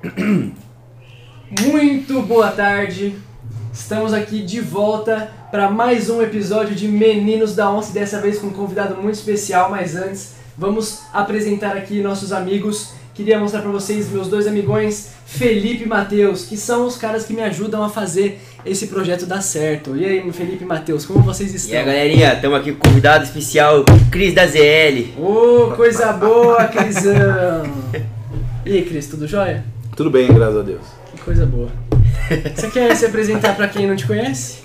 Muito boa tarde. Estamos aqui de volta para mais um episódio de Meninos da Onça, dessa vez com um convidado muito especial, mas antes vamos apresentar aqui nossos amigos. Queria mostrar para vocês meus dois amigões, Felipe e Matheus, que são os caras que me ajudam a fazer esse projeto dar certo. E aí, Felipe e Matheus, como vocês estão? E aí, galerinha, estamos aqui com o convidado especial, Cris da ZL. Ô, coisa boa, Crisão! E aí, Cris, tudo jóia? Tudo bem, graças a Deus. Que coisa boa. Você quer se apresentar para quem não te conhece?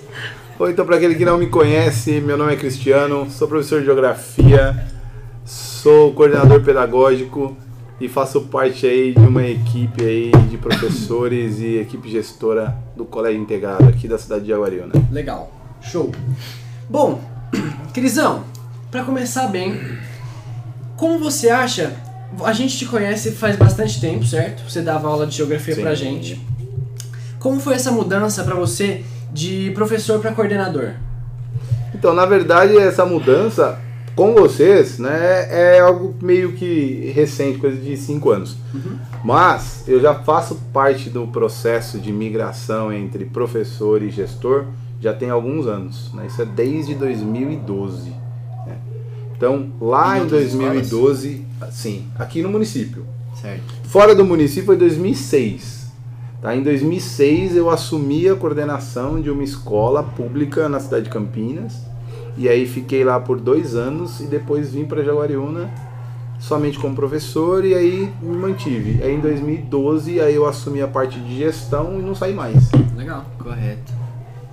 Oi, então para aquele que não me conhece, meu nome é Cristiano, sou professor de Geografia, sou coordenador pedagógico e faço parte aí de uma equipe aí de professores e equipe gestora do Colégio Integrado aqui da cidade de Jaguariúna. Legal. Show. Bom, Crisão, para começar bem, como você acha? A gente te conhece faz bastante tempo, certo? Você dava aula de geografia Sim. pra gente. Como foi essa mudança para você de professor para coordenador? Então, na verdade, essa mudança com vocês, né, é algo meio que recente, coisa de cinco anos. Mas eu já faço parte do processo de migração entre professor e gestor já tem alguns anos. Né? Isso é desde 2012. Então, lá Em em, outras 2012, sim, aqui no município. Certo. Fora do município foi 2006. Tá? Em 2006 eu assumi a coordenação de uma escola pública na cidade de Campinas. E aí fiquei lá por dois anos e depois vim para Jaguariúna somente como professor e aí me mantive. Aí em 2012 aí eu assumi a parte de gestão e não saí mais. Legal. Correto.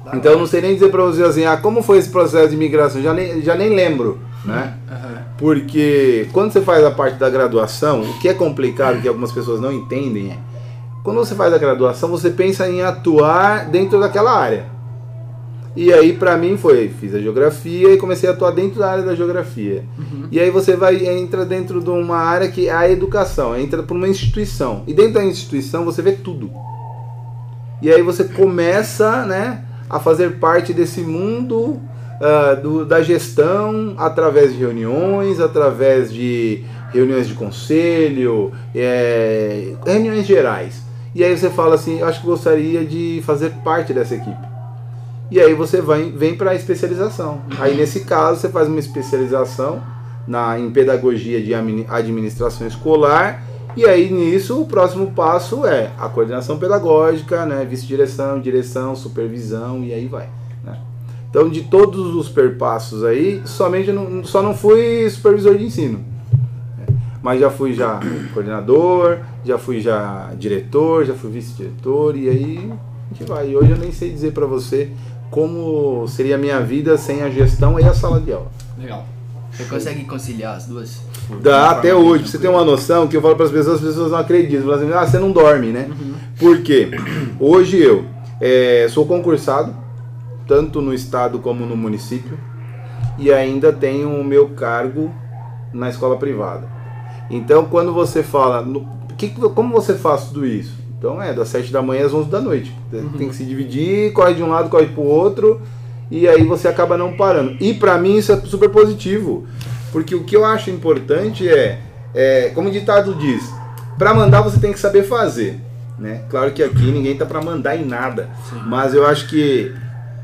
Da Então eu hora. não sei nem dizer para vocês assim, ah, como foi esse processo de migração? Já nem, já nem lembro, né? Aham. Porque quando você faz a parte da graduação, o que é complicado, que algumas pessoas não entendem, é quando você faz a graduação, você pensa em atuar dentro daquela área. E aí, pra mim, foi, fiz a geografia e comecei a atuar dentro da área da geografia. E aí você vai entra dentro de uma área que é a educação, entra por uma instituição. E dentro da instituição você vê tudo. E aí você começa, né, a fazer parte desse mundo ah, do- da gestão através de reuniões, através de reuniões de conselho, é, reuniões gerais. E aí você fala assim, acho que gostaria de fazer parte dessa equipe. E aí você vai, vem para a especialização. Aí nesse caso você faz uma especialização na, em pedagogia de admini- administração escolar. E aí nisso o próximo passo é a coordenação pedagógica, né, vice-direção, direção, supervisão e aí vai. Então de todos os perpassos aí, somente eu não, só não fui supervisor de ensino. Mas já fui já coordenador, já fui já diretor, já fui vice-diretor e aí a gente vai. E hoje eu nem sei dizer para você como seria a minha vida sem a gestão e a sala de aula. Legal. Você consegue conciliar as duas? Dá até hoje, pra você ter uma noção que eu falo para as pessoas, as pessoas não acreditam. Falam assim, ah, você não dorme, né? Por quê? Hoje eu eh, sou concursado, tanto no estado como no município, e ainda tenho o meu cargo na escola privada. Então, quando você fala, no, que, como você faz tudo isso? Então, é das 7 da manhã às 11 da noite. Tem que se dividir, corre de um lado, corre pro outro, e aí você acaba não parando. E para mim isso é super positivo, porque o que eu acho importante é, é como o ditado diz, para mandar você tem que saber fazer, né? Claro que aqui ninguém tá para mandar em nada, mas eu acho que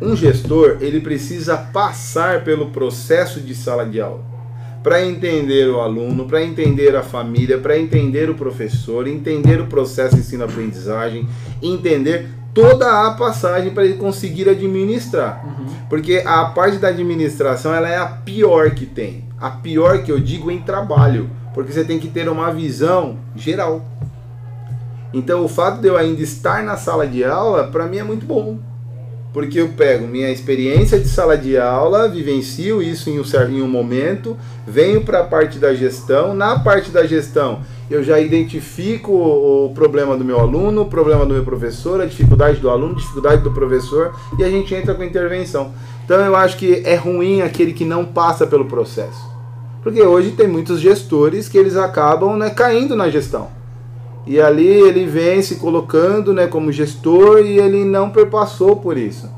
um gestor ele precisa passar pelo processo de sala de aula para entender o aluno, para entender a família, para entender o professor, entender o processo de ensino-aprendizagem, entender toda a passagem para ele conseguir administrar. Porque a parte da administração ela é a pior que tem. A pior que eu digo em trabalho, porque você tem que ter uma visão geral. Então o fato de eu ainda estar na sala de aula, para mim é muito bom. Porque eu pego minha experiência de sala de aula, vivencio isso em um, cer- em um momento, venho para a parte da gestão. Na parte da gestão, eu já identifico o, o problema do meu aluno, o problema do meu professor, a dificuldade do aluno, a dificuldade do professor, e a gente entra com intervenção. Então eu acho que é ruim aquele que não passa pelo processo. Porque hoje tem muitos gestores que eles acabam né, caindo na gestão. E ali ele vem se colocando né, como gestor e ele não perpassou por isso.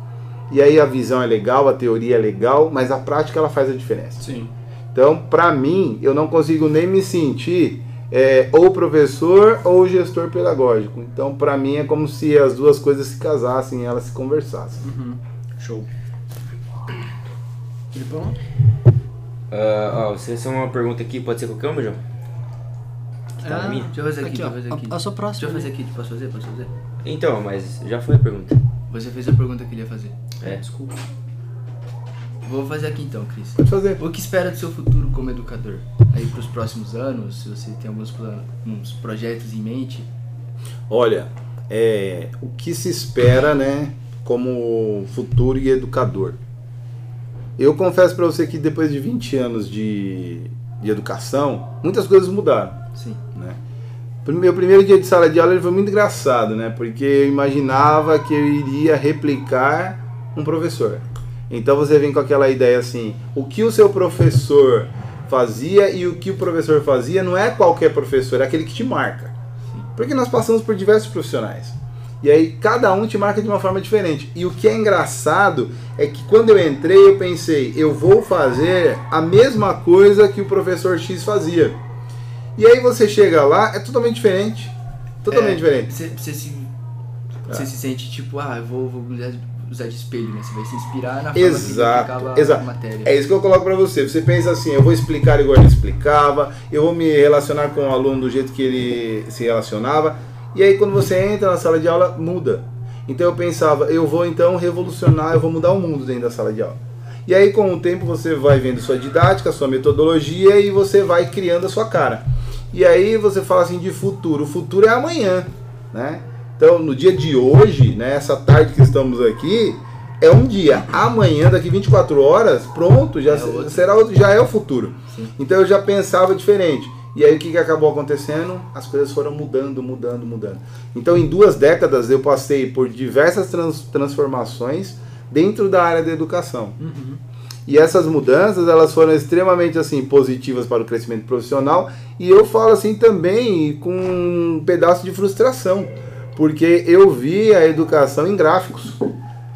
E aí a visão é legal, a teoria é legal, mas a prática ela faz a diferença. Sim. Então, para mim, eu não consigo nem me sentir é ou professor ou gestor pedagógico. Então, para mim, é como se as duas coisas se casassem e elas se conversassem. Show. Filipão? Ah, ó, você fez uma pergunta aqui, pode ser qualquer uma, João? Tá na minha? Deixa eu fazer aqui, Aqui, deixa eu fazer aqui. A- a sua próxima, Deixa eu fazer aqui, posso fazer? Posso fazer? Então, mas já foi a pergunta. Você fez a pergunta que ele ia fazer. É. Desculpa. Vou fazer aqui então, Cris. Pode fazer. O que espera do seu futuro como educador? Aí pros próximos anos, se você tem alguns planos, projetos em mente. Olha, é, o que se espera, né, como futuro e educador? Eu confesso para você que depois de 20 anos de, de educação, muitas coisas mudaram. Sim. né? Meu primeiro dia de sala de aula ele foi muito engraçado, né? Porque eu imaginava que eu iria replicar um professor. Então você vem com aquela ideia assim: o que o seu professor fazia e o que o professor fazia não é qualquer professor, é aquele que te marca. Porque nós passamos por diversos profissionais. E aí cada um te marca de uma forma diferente. E o que é engraçado é que quando eu entrei eu pensei, eu vou fazer a mesma coisa que o professor X fazia. E aí você chega lá, é totalmente diferente. Totalmente É, diferente. Você, se, você se sente tipo, ah, eu vou, vou usar, de espelho, né? Você vai se inspirar na forma que Exato, explicava exato. a matéria. É isso que eu coloco pra você. Você pensa assim, eu vou explicar igual ele explicava, eu vou me relacionar com o aluno do jeito que ele se relacionava. E aí quando você entra na sala de aula, muda. Então eu pensava, eu vou então revolucionar, eu vou mudar o mundo dentro da sala de aula. E aí com o tempo você vai vendo sua didática, sua metodologia e você vai criando a sua cara. E aí você fala assim de futuro. O futuro é amanhã, né? Então, no dia de hoje, né, essa tarde que estamos aqui, é um dia. Amanhã, daqui 24 horas, pronto, já É será outro, já é o futuro. Sim. Então eu já pensava diferente. E aí o que, que acabou acontecendo? As coisas foram mudando, mudando, mudando. Então em duas décadas eu passei por diversas trans- transformações dentro da área da educação. E essas mudanças, elas foram extremamente assim positivas para o crescimento profissional e eu falo assim também com um pedaço de frustração, porque eu vi a educação em gráficos.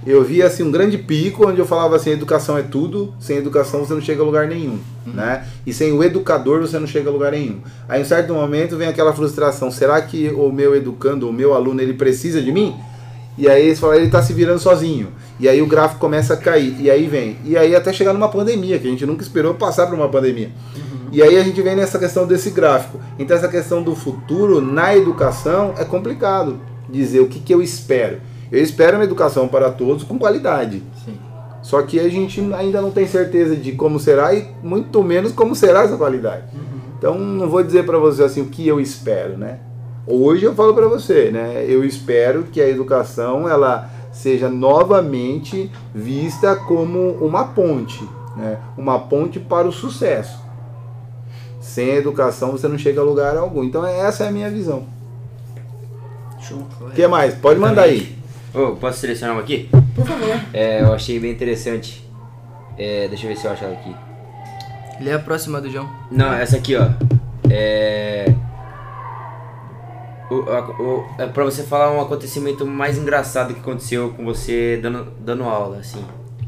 Eu vi assim um grande pico onde eu falava assim, educação é tudo, sem educação você não chega a lugar nenhum, né? E sem o educador você não chega a lugar nenhum. Aí em um certo momento vem aquela frustração, será que o meu educando, o meu aluno, ele precisa de mim? E aí eles falam, ele tá se virando sozinho. E aí o gráfico começa a cair. E aí vem. E aí até chegar numa pandemia, que a gente nunca esperou passar por uma pandemia. E aí a gente vem nessa questão desse gráfico. Então essa questão do futuro na educação é complicado dizer o que, que eu espero. Eu espero uma educação para todos com qualidade. Sim. Só que a gente ainda não tem certeza de como será e muito menos como será essa qualidade. Então não vou dizer para você assim o que eu espero, né? Hoje eu falo para você, né? Eu espero que a educação ela seja novamente vista como uma ponte, né? Uma ponte para o sucesso. Sem a educação você não chega a lugar algum. Então essa é a minha visão. O que mais? Pode mandar aí. Ô, posso selecionar uma aqui? Por favor. É, eu achei bem interessante. É, deixa eu ver se eu acho ela aqui. Ele é a próxima do João. Não, essa aqui, ó. É. O, a- o- é pra você falar um acontecimento mais engraçado que aconteceu com você dando, dando aula, assim.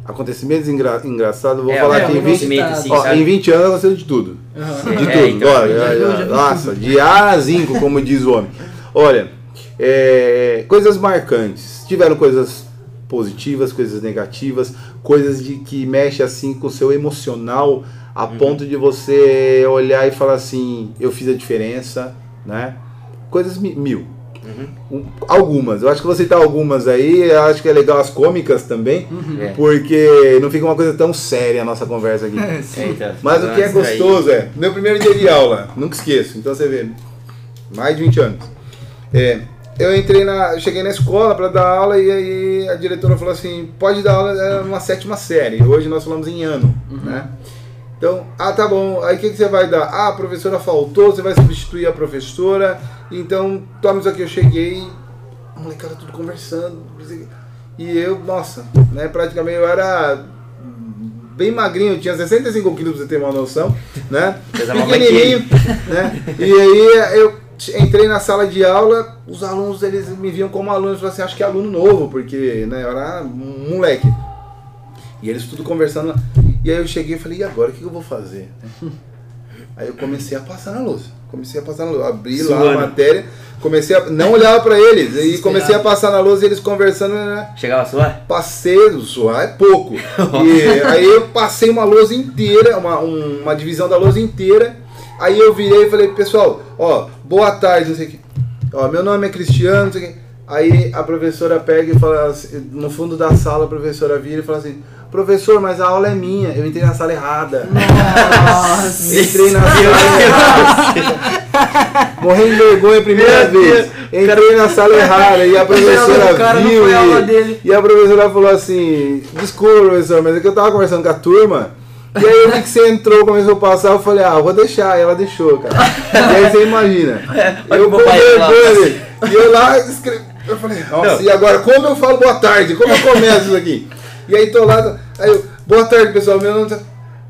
Acontecimentos engra engraçados, vou É, falar é, um em 20, acontecimento, assim, ó, sabe? em 20 anos aconteceu de tudo. Aham. De É, tudo, então, olha, já já viu nossa, de A a zinco, como diz o homem. Olha, é, coisas marcantes. Tiveram coisas positivas, coisas negativas, coisas de que mexe assim com o seu emocional a ponto de você olhar e falar assim, eu fiz a diferença, né? Coisas mi- mil. Um- Algumas, eu acho que vou citar algumas aí, eu acho que é legal as cômicas também, É. porque não fica uma coisa tão séria a nossa conversa aqui. É, então, Mas o que é gostoso é, meu primeiro dia de aula, nunca esqueço, então você vê, mais de 20 anos. É, eu entrei na, eu cheguei na escola para dar aula e aí a diretora falou assim, pode dar aula é uma sétima série, hoje nós falamos em ano, né? Então, ah, tá bom, aí o que, que você vai dar? Ah, a professora faltou, você vai substituir a professora, então toma isso aqui, eu cheguei, a molecada tudo conversando, e eu, nossa, né, praticamente eu era bem magrinho, eu tinha 65 quilos pra você ter uma noção, né? Pequenininho, né? E aí eu entrei na sala de aula, os alunos eles me viam como aluno, eles falaram assim, acho que é aluno novo, porque né, eu era um moleque. E eles tudo conversando. E aí eu cheguei e falei, e agora o que eu vou fazer? Aí eu comecei a passar na lousa. Comecei a passar na lousa. Abri lá a matéria, comecei a. Não olhava pra eles. E comecei a passar na lousa e eles conversando. Né? Chegava a suar? Passei, suar é pouco. E aí eu passei uma lousa inteira, uma, um- uma divisão da lousa inteira. Aí eu virei e falei, pessoal, ó, boa tarde, não sei o que. Ó, meu nome é Cristiano, não sei o que. Aí a professora pega e fala assim, no fundo da sala a professora vira e fala assim, professor, mas a aula é minha, eu entrei na sala errada. Nossa. Entrei na sala errada. Morrendo de vergonha a primeira Meu vez. Entrei na sala errada e a professora cara viu. e- e a professora falou assim: Desculpa, professor, mas é que eu tava conversando com a turma. E aí eu vi que você entrou, começou a passar, eu falei, ah, eu vou deixar. E ela deixou, cara. E aí você imagina. olha eu o com papai lá. vergonha. E eu lá escrevi. Eu falei, nossa, Não. e agora como eu falo boa tarde? Como eu começo isso aqui? E aí tô lá, aí eu, boa tarde, pessoal, meu nome tá.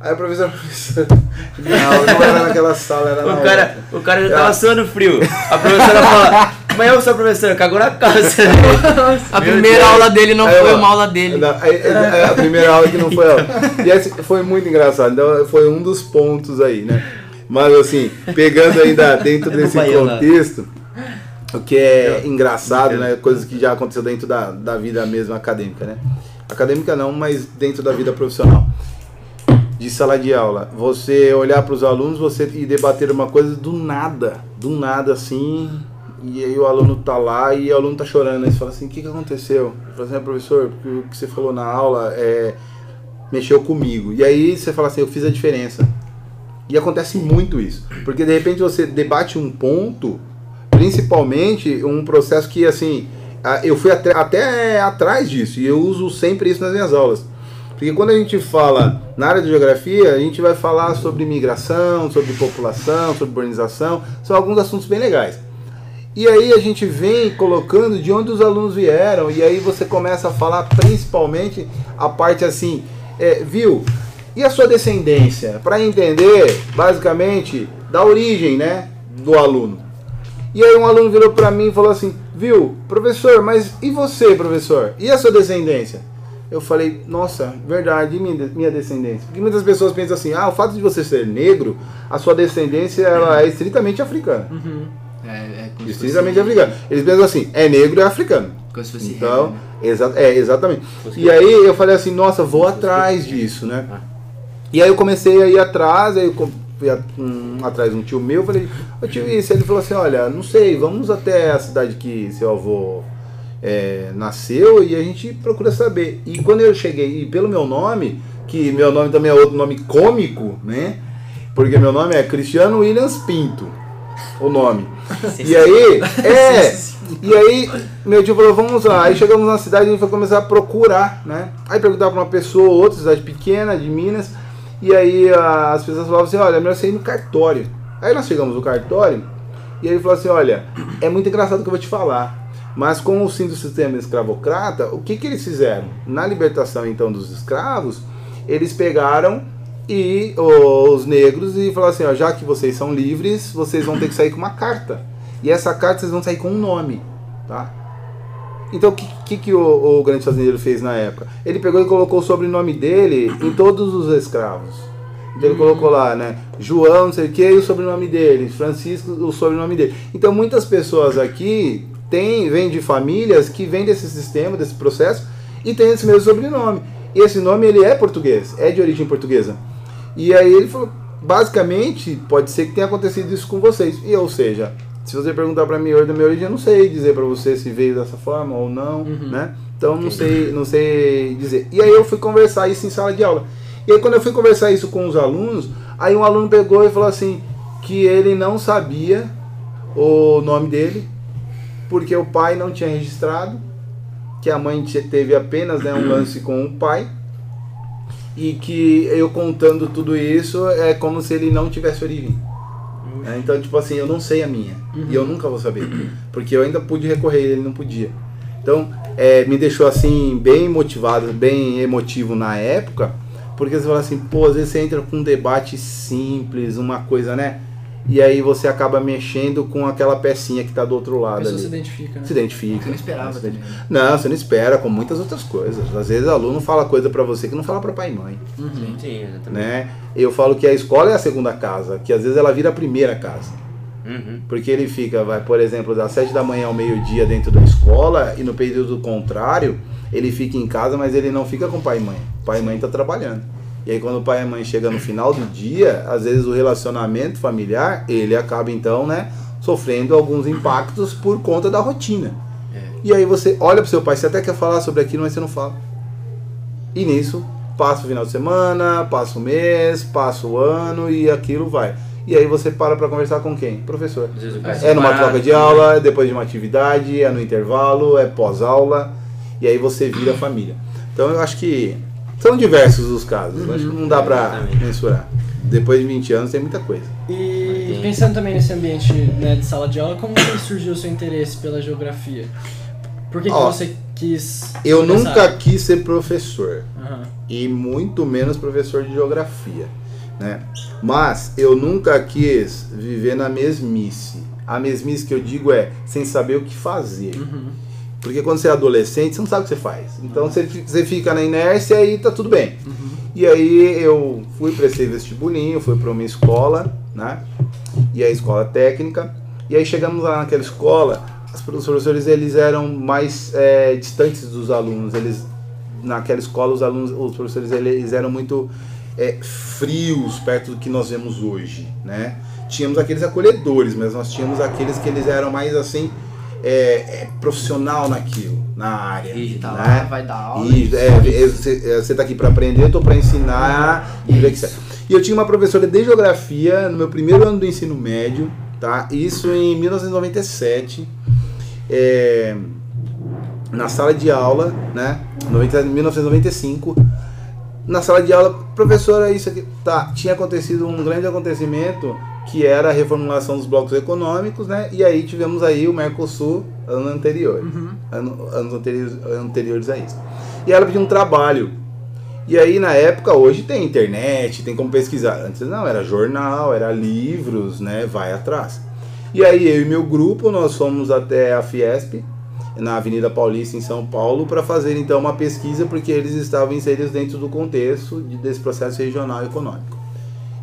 Aí a professora, professora. Não, não era naquela sala, era na O cara, outra. o cara já Ah. tava suando frio. A professora fala, mas eu sou a professora, cagou na calça. A Meu primeira Deus. aula dele não Aí, foi ó, uma aula dele. Não, aí- aí- a primeira aula que não foi aula. E esse foi muito engraçado. Então foi um dos pontos aí, né? Mas assim, pegando ainda dentro É desse contexto, o que é engraçado, né? Coisas que já aconteceu dentro da, da vida mesmo acadêmica, né? Acadêmica não, mas dentro da vida profissional. De sala de aula. Você olhar para os alunos você e debater uma coisa do nada. Do nada assim. E aí o aluno tá lá e o aluno tá chorando. Aí você fala assim, o que, que aconteceu? Fala assim, "Ah, professor, o que você falou na aula é, mexeu comigo. E aí você fala assim, eu fiz a diferença. E acontece muito isso. Porque de repente você debate um ponto, principalmente um processo que assim, eu fui até, até atrás disso e eu uso sempre isso nas minhas aulas. Porque quando a gente fala na área de geografia, a gente vai falar sobre migração, sobre população, sobre urbanização, são alguns assuntos bem legais. E aí a gente vem colocando de onde os alunos vieram, e aí você começa a falar principalmente a parte assim, é, viu? E a sua descendência? Para entender, basicamente, da origem, né, do aluno. E aí um aluno virou para mim e falou assim, viu, professor, mas e você, professor? E a sua descendência? Eu falei, nossa, verdade, minha, descendência? Porque muitas pessoas pensam assim, ah, o fato de você ser negro, a sua descendência ela é estritamente africana. É, é fosse- africano. Eles pensam assim, é negro e é africano. Como se fosse Então, regra, né? exa é, exatamente. E aí eu falei assim, nossa, vou atrás disso, né? E aí eu comecei a ir atrás, aí eu fui a- um, atrás de um tio meu, falei, ô tio, isso? Ele falou assim, olha, não sei, vamos até a cidade que seu avô é, nasceu e a gente procura saber. E quando eu cheguei, e pelo meu nome, que meu nome também é outro nome cômico, né? Porque meu nome é Cristiano Williams Pinto, o nome. E aí, é, e aí meu tio falou, vamos lá. Aí chegamos na cidade e a gente foi começar a procurar, né? Aí perguntava pra uma pessoa, outra cidade pequena, de Minas, e aí as pessoas falavam assim, olha, é melhor você ir no cartório. Aí nós chegamos no cartório, e ele falou assim, olha, é muito engraçado o que eu vou te falar. Mas com o fim do sistema escravocrata, o que, que eles fizeram? Na libertação então dos escravos, eles pegaram e os negros e falaram assim, ó, já que vocês são livres, vocês vão ter que sair com uma carta. E essa carta vocês vão sair com um nome, tá? Então o que, que, que o, o grande fazendeiro fez na época? Ele pegou e colocou o sobrenome dele em todos os escravos. Então ele colocou lá, né? João, não sei o que, e o sobrenome dele. Francisco, o sobrenome dele. Então muitas pessoas aqui têm, vêm de famílias que vêm desse sistema, desse processo, e tem esse mesmo sobrenome. E esse nome ele é português, é de origem portuguesa. E aí ele falou, basicamente, pode ser que tenha acontecido isso com vocês. E ou seja, se você perguntar para mim da minha origem, eu não sei dizer para você se veio dessa forma ou não, né? Então não sei, não sei dizer. E aí eu fui conversar isso em sala de aula. E aí quando eu fui conversar isso com os alunos, aí um aluno pegou e falou assim que ele não sabia o nome dele, porque o pai não tinha registrado, que a mãe te- teve apenas né, um lance com o pai, e que eu contando tudo isso é como se ele não tivesse origem. É, então, tipo assim, eu não sei a minha. E eu nunca vou saber. Porque eu ainda pude recorrer, ele não podia. Então, é, me deixou assim, bem motivado, bem emotivo na época. Porque você fala assim, pô, às vezes você entra com um debate simples, uma coisa, né? E aí você acaba mexendo com aquela pecinha que está do outro A lado pessoa ali. se identifica, né? Se identifica. Você não esperava Se também. identifica. Não, você não espera, com muitas outras coisas. Às vezes o aluno fala coisa para você que não fala para pai e mãe, Uhum. Sim, exatamente. né? Eu falo que a escola é a segunda casa, que às vezes ela vira a primeira casa. Uhum. Porque ele fica, vai, por exemplo, das 7 da manhã ao meio-dia dentro da escola e no período contrário, ele fica em casa, mas ele não fica com pai e mãe. Pai e mãe tá trabalhando. E aí quando o pai e mãe chega no final do dia, às vezes o relacionamento familiar, ele acaba então, né, sofrendo alguns impactos por conta da rotina. É. E aí você olha pro seu pai, você até quer falar sobre aquilo, mas você não fala. E nisso, passa o final de semana, passa o mês, passa o ano e aquilo vai. E aí você para pra conversar com quem? Professor. É numa troca de né? aula, é depois de uma atividade, é no intervalo, é pós-aula, e aí você vira família. Então eu acho que são diversos os casos, eu acho que não dá pra Exatamente. mensurar. Depois de 20 anos tem muita coisa. E pensando também nesse ambiente né, de sala de aula, como que surgiu o seu interesse pela geografia? Por que, que Ó, você quis. Eu começar? nunca quis ser professor, Aham. e muito menos professor de geografia, né? Mas eu nunca quis viver na mesmice. A mesmice que eu digo é sem saber o que fazer. Uhum. Porque quando você é adolescente, você não sabe o que você faz. Então você, fi- você fica na inércia e tá tudo bem. E aí eu fui, prestei vestibulinho, fui para uma escola, né? E a escola técnica. E aí chegamos lá naquela escola, os professores eles eram mais é, distantes dos alunos. Eles naquela escola os alunos, os professores eles eram muito é, frios perto do que nós vemos hoje, né? Tínhamos aqueles acolhedores, mas nós tínhamos aqueles que eles eram mais assim é, é, profissional naquilo, na área, Rígido, Tá né? lá, vai dar aula. É, é, você, é, você tá aqui para aprender, eu tô para ensinar e. E eu tinha uma professora de geografia no meu primeiro ano do ensino médio, tá? Isso em 1997, é, na sala de aula, né? 90, 1995. Na sala de aula, professora, isso aqui, tá? Tinha acontecido um grande acontecimento que era a reformulação dos blocos econômicos, né? E aí tivemos aí o Mercosul ano anterior, ano- anos anteriores, anteriores a isso. E ela pediu um trabalho. E aí na época, hoje tem internet, tem como pesquisar. Antes não, era jornal, era livros, né? Vai atrás. E aí eu e meu grupo, nós fomos até a Fiesp, na Avenida Paulista, em São Paulo, para fazer então uma pesquisa, porque eles estavam inseridos dentro do contexto de- desse processo regional e econômico.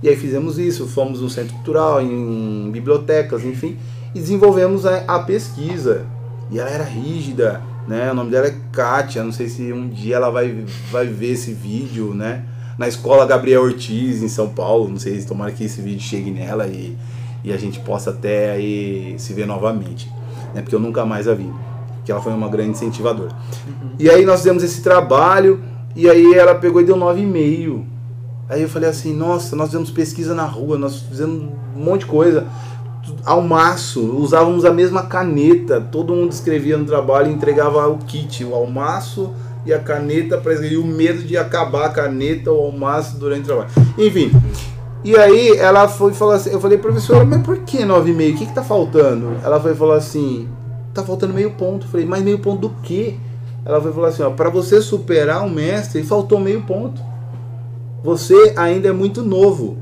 E aí fizemos isso, fomos no centro cultural, em bibliotecas, enfim, e desenvolvemos a, a pesquisa. E ela era rígida, né? O nome dela é Kátia, não sei se um dia ela vai, vai ver esse vídeo, né? Na escola Gabriel Ortiz, em São Paulo, não sei se tomara que esse vídeo chegue nela e, e a gente possa até aí se ver novamente, né? Porque eu nunca mais a vi, que ela foi uma grande incentivadora. E aí nós fizemos esse trabalho, e aí ela pegou e deu 9,5. Aí eu falei assim, nossa, nós fizemos pesquisa na rua, nós fizemos um monte de coisa. Ao maço, usávamos a mesma caneta, todo mundo escrevia no trabalho e entregava o kit, o almaço e a caneta para e o medo de acabar a caneta ou almaço durante o trabalho. Enfim. E aí ela foi falou assim, eu falei, professora, mas por que 9,5? O que, que tá faltando? Ela foi falou assim, tá faltando meio ponto. Eu falei, mas meio ponto do quê? Ela foi falou assim, ó, para você superar o mestre, faltou meio ponto você ainda é muito novo,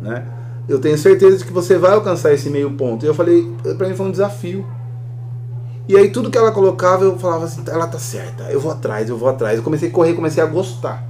né? Eu tenho certeza de que você vai alcançar esse meio ponto. E eu falei, para mim foi um desafio. E aí tudo que ela colocava, eu falava assim, ela tá certa, eu vou atrás, eu vou atrás. Eu comecei a correr, comecei a gostar,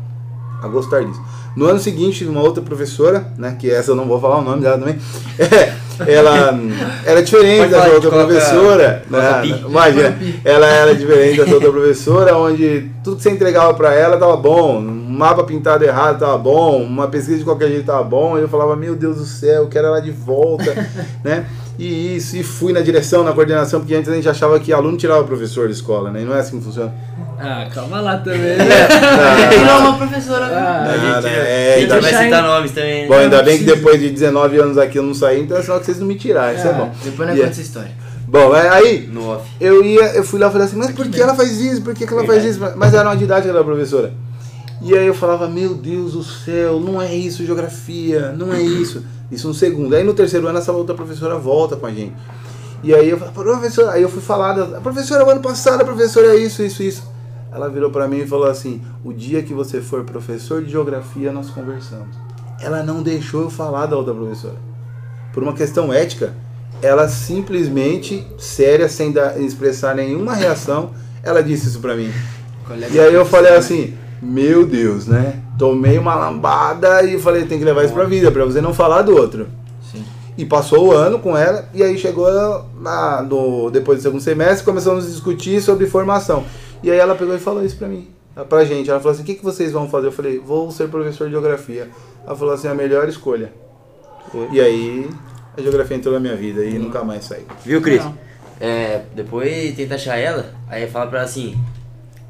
a gostar disso. No ano seguinte, uma outra professora, né, que essa eu não vou falar o nome dela também, é, ela era diferente falar, outra coloca- professora. coloca né, imagina, ela era diferente dessa outra professora, onde tudo que você entregava para ela tava bom, mapa pintado errado tava bom, uma pesquisa de qualquer jeito tava bom, e eu falava, meu Deus do céu, eu quero ela de volta, né? E isso, e fui na direção, na coordenação, porque antes a gente achava que aluno tirava o professor da escola, né? E não é assim que funciona. Ah, calma lá também. né? Tirou uma professora. Ah, A gente, Nada, é, a gente ainda vai citar nomes também. né? Bom, ainda não bem que depois de 19 anos aqui eu não saí, então é sinal que vocês não me tiraram, isso é É. bom. Depois E é- conta essa história. Bom, aí No off. eu ia, eu fui lá e falei assim, mas por que ela faz isso? Por que, que ela faz isso? Mas era uma didática da professora. E aí eu falava, meu Deus do céu, não é isso, geografia, não é isso. Isso no segundo. Aí no terceiro ano essa outra professora volta com a gente. E aí eu falei, professora, aí eu fui falar, da, professora, o ano passado a professora é isso, isso, isso. Ela virou pra mim e falou assim, o dia que você for professor de geografia, nós conversamos. Ela não deixou eu falar da outra professora. por uma questão ética, ela simplesmente, séria, sem dar, expressar nenhuma reação, ela disse isso pra mim. Colega E aí eu falei né? assim, meu Deus, né? Tomei uma lambada e falei, tem que levar isso pra vida, pra você não falar do outro. Sim. E passou o ano com ela, e aí chegou na, no, depois do segundo semestre, começamos a discutir sobre formação. E aí ela pegou e falou isso pra mim, pra gente. Ela falou assim, o que, que vocês vão fazer? Eu falei, vou ser professor de geografia. Ela falou assim, a melhor escolha. E aí a geografia entrou na minha vida e nunca mais saiu. Viu, Cris? É, depois tenta achar ela, aí fala pra ela assim,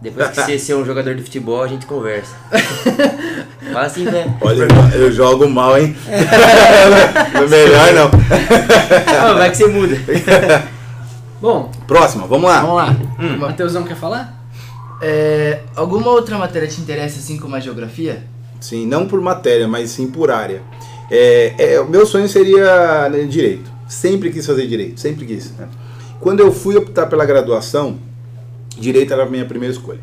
depois que você ser um jogador de futebol, a gente conversa. fala assim, velho. Olha, eu jogo mal, hein? melhor não. Ah, vai que você muda. Bom, Próxima, vamos lá. vamos lá. Hum. Matheusão quer falar? É, alguma outra matéria te interessa assim como a geografia? Sim, não por matéria, mas sim por área. É, é, o meu sonho seria né, direito. Sempre quis fazer direito, sempre quis. né? Quando eu fui optar pela graduação, direito era a minha primeira escolha.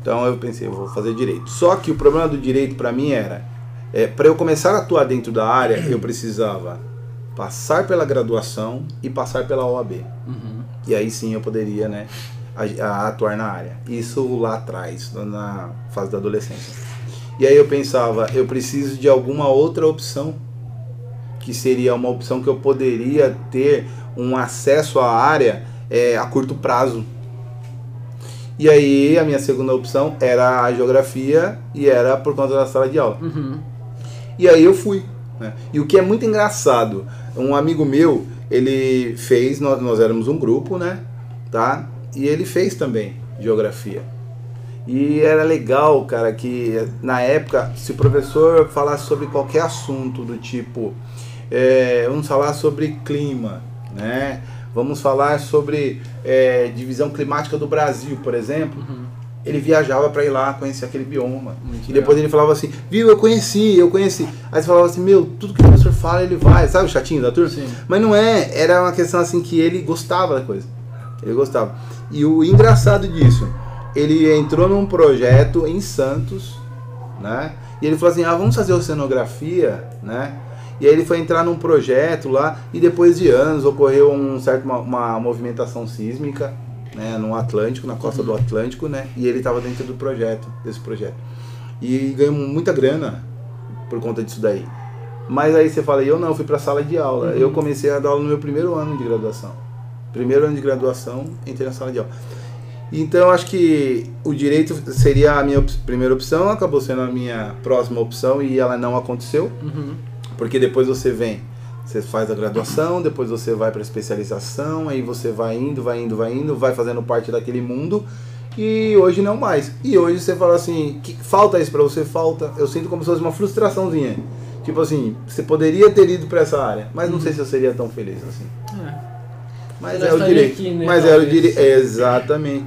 Então eu pensei, eu vou fazer direito. Só que o problema do direito para mim era, é, para eu começar a atuar dentro da área, eu precisava passar pela graduação e passar pela OAB. E aí sim eu poderia, né, a- a atuar na área. Isso lá atrás, na fase da adolescência. E aí eu pensava, eu preciso de alguma outra opção que seria uma opção que eu poderia ter um acesso à área é, a curto prazo. E aí a minha segunda opção era a geografia e era por conta da sala de aula. Uhum. E aí eu fui. né? E o que é muito engraçado, um amigo meu, ele fez, nós, nós éramos um grupo, né? Tá? E ele fez também geografia. E era legal, cara, que na época, se o professor falasse sobre qualquer assunto do tipo, é, vamos falar sobre clima, né? Vamos falar sobre é, divisão climática do Brasil, por exemplo. Ele viajava para ir lá conhecer aquele bioma. Muito e depois ele falava assim, viu, eu conheci, eu conheci. Aí você falava assim, meu, tudo que o professor fala, ele vai. Sabe o chatinho da turma? Sim. Mas não é, era uma questão assim que ele gostava da coisa. Ele gostava. E o engraçado disso, ele entrou num projeto em Santos, né? E ele falou assim: "Ah, vamos fazer oceanografia", né? E aí ele foi entrar num projeto lá e depois de anos ocorreu um certo uma, uma movimentação sísmica, né, no Atlântico, na costa do Atlântico, né? E ele estava dentro do projeto, desse projeto. E ganhou muita grana por conta disso daí. Mas aí você fala, eu não, eu fui para sala de aula. Eu comecei a dar aula no meu primeiro ano de graduação. Primeiro ano de graduação, entrei na sala de aula. Então acho que o direito seria a minha op- primeira opção, acabou sendo a minha próxima opção e ela não aconteceu, Uhum. Porque depois você vem, você faz a graduação, depois você vai para especialização, aí você vai indo, vai indo, vai indo, vai fazendo parte daquele mundo e hoje não mais. E hoje você fala assim, que falta isso para você? Falta. Eu sinto como se fosse uma frustraçãozinha. Tipo assim, você poderia ter ido para essa área, mas não sei se eu seria tão feliz assim. É. Mas é o direito. aqui, né, mas era o direito. Exatamente.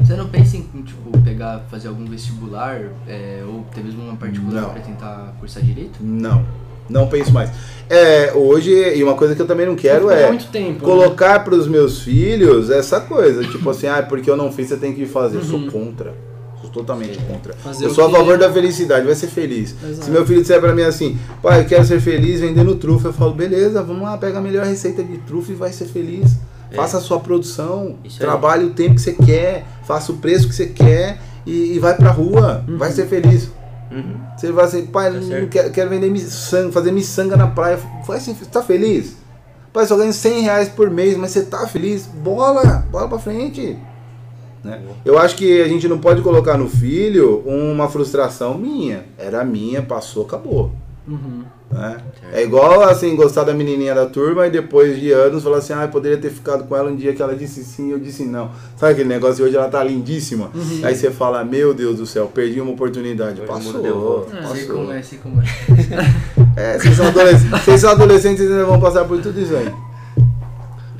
Você não pensa em, tipo, pegar, fazer algum vestibular, é, ou até mesmo uma particular pra tentar cursar direito? Não. Não penso mais. É, hoje, e uma coisa que eu também não quero é muito tempo, né? colocar para os meus filhos essa coisa. Tipo assim, ah, porque eu não fiz, você tem que fazer. Eu sou Uhum. contra. Sou totalmente contra. Fazer eu sou a favor da felicidade, vai ser feliz. Exato. Se meu filho disser pra mim assim, pai, eu quero ser feliz vendendo trufa, eu falo, beleza, vamos lá, pega a melhor receita de trufa e vai ser feliz. É. Faça a sua produção, Isso aí. trabalhe o tempo que você quer, faça o preço que você quer e, e vai pra rua, Uhum. vai ser feliz. Uhum. Você vai assim, pai, Tá não quero, quero vender miçanga, fazer miçanga na praia. Vai assim, tá feliz? Pai, só ganho 100 reais por mês, mas você tá feliz? Bola, bola pra frente. Né? Eu acho que a gente não pode colocar no filho uma frustração minha. Era minha, passou, acabou. Uhum. Né? É igual assim, gostar da menininha da turma e depois de anos falar assim, ah, eu poderia ter ficado com ela um dia que ela disse sim eu disse não. Sabe aquele negócio de hoje ela tá lindíssima? Aí você fala, meu Deus do céu, perdi uma oportunidade. Hoje Passou, deu. É, sei passou. como é, sei como é. É, vocês são, adolescentes, vocês são adolescentes e ainda vão passar por tudo isso aí.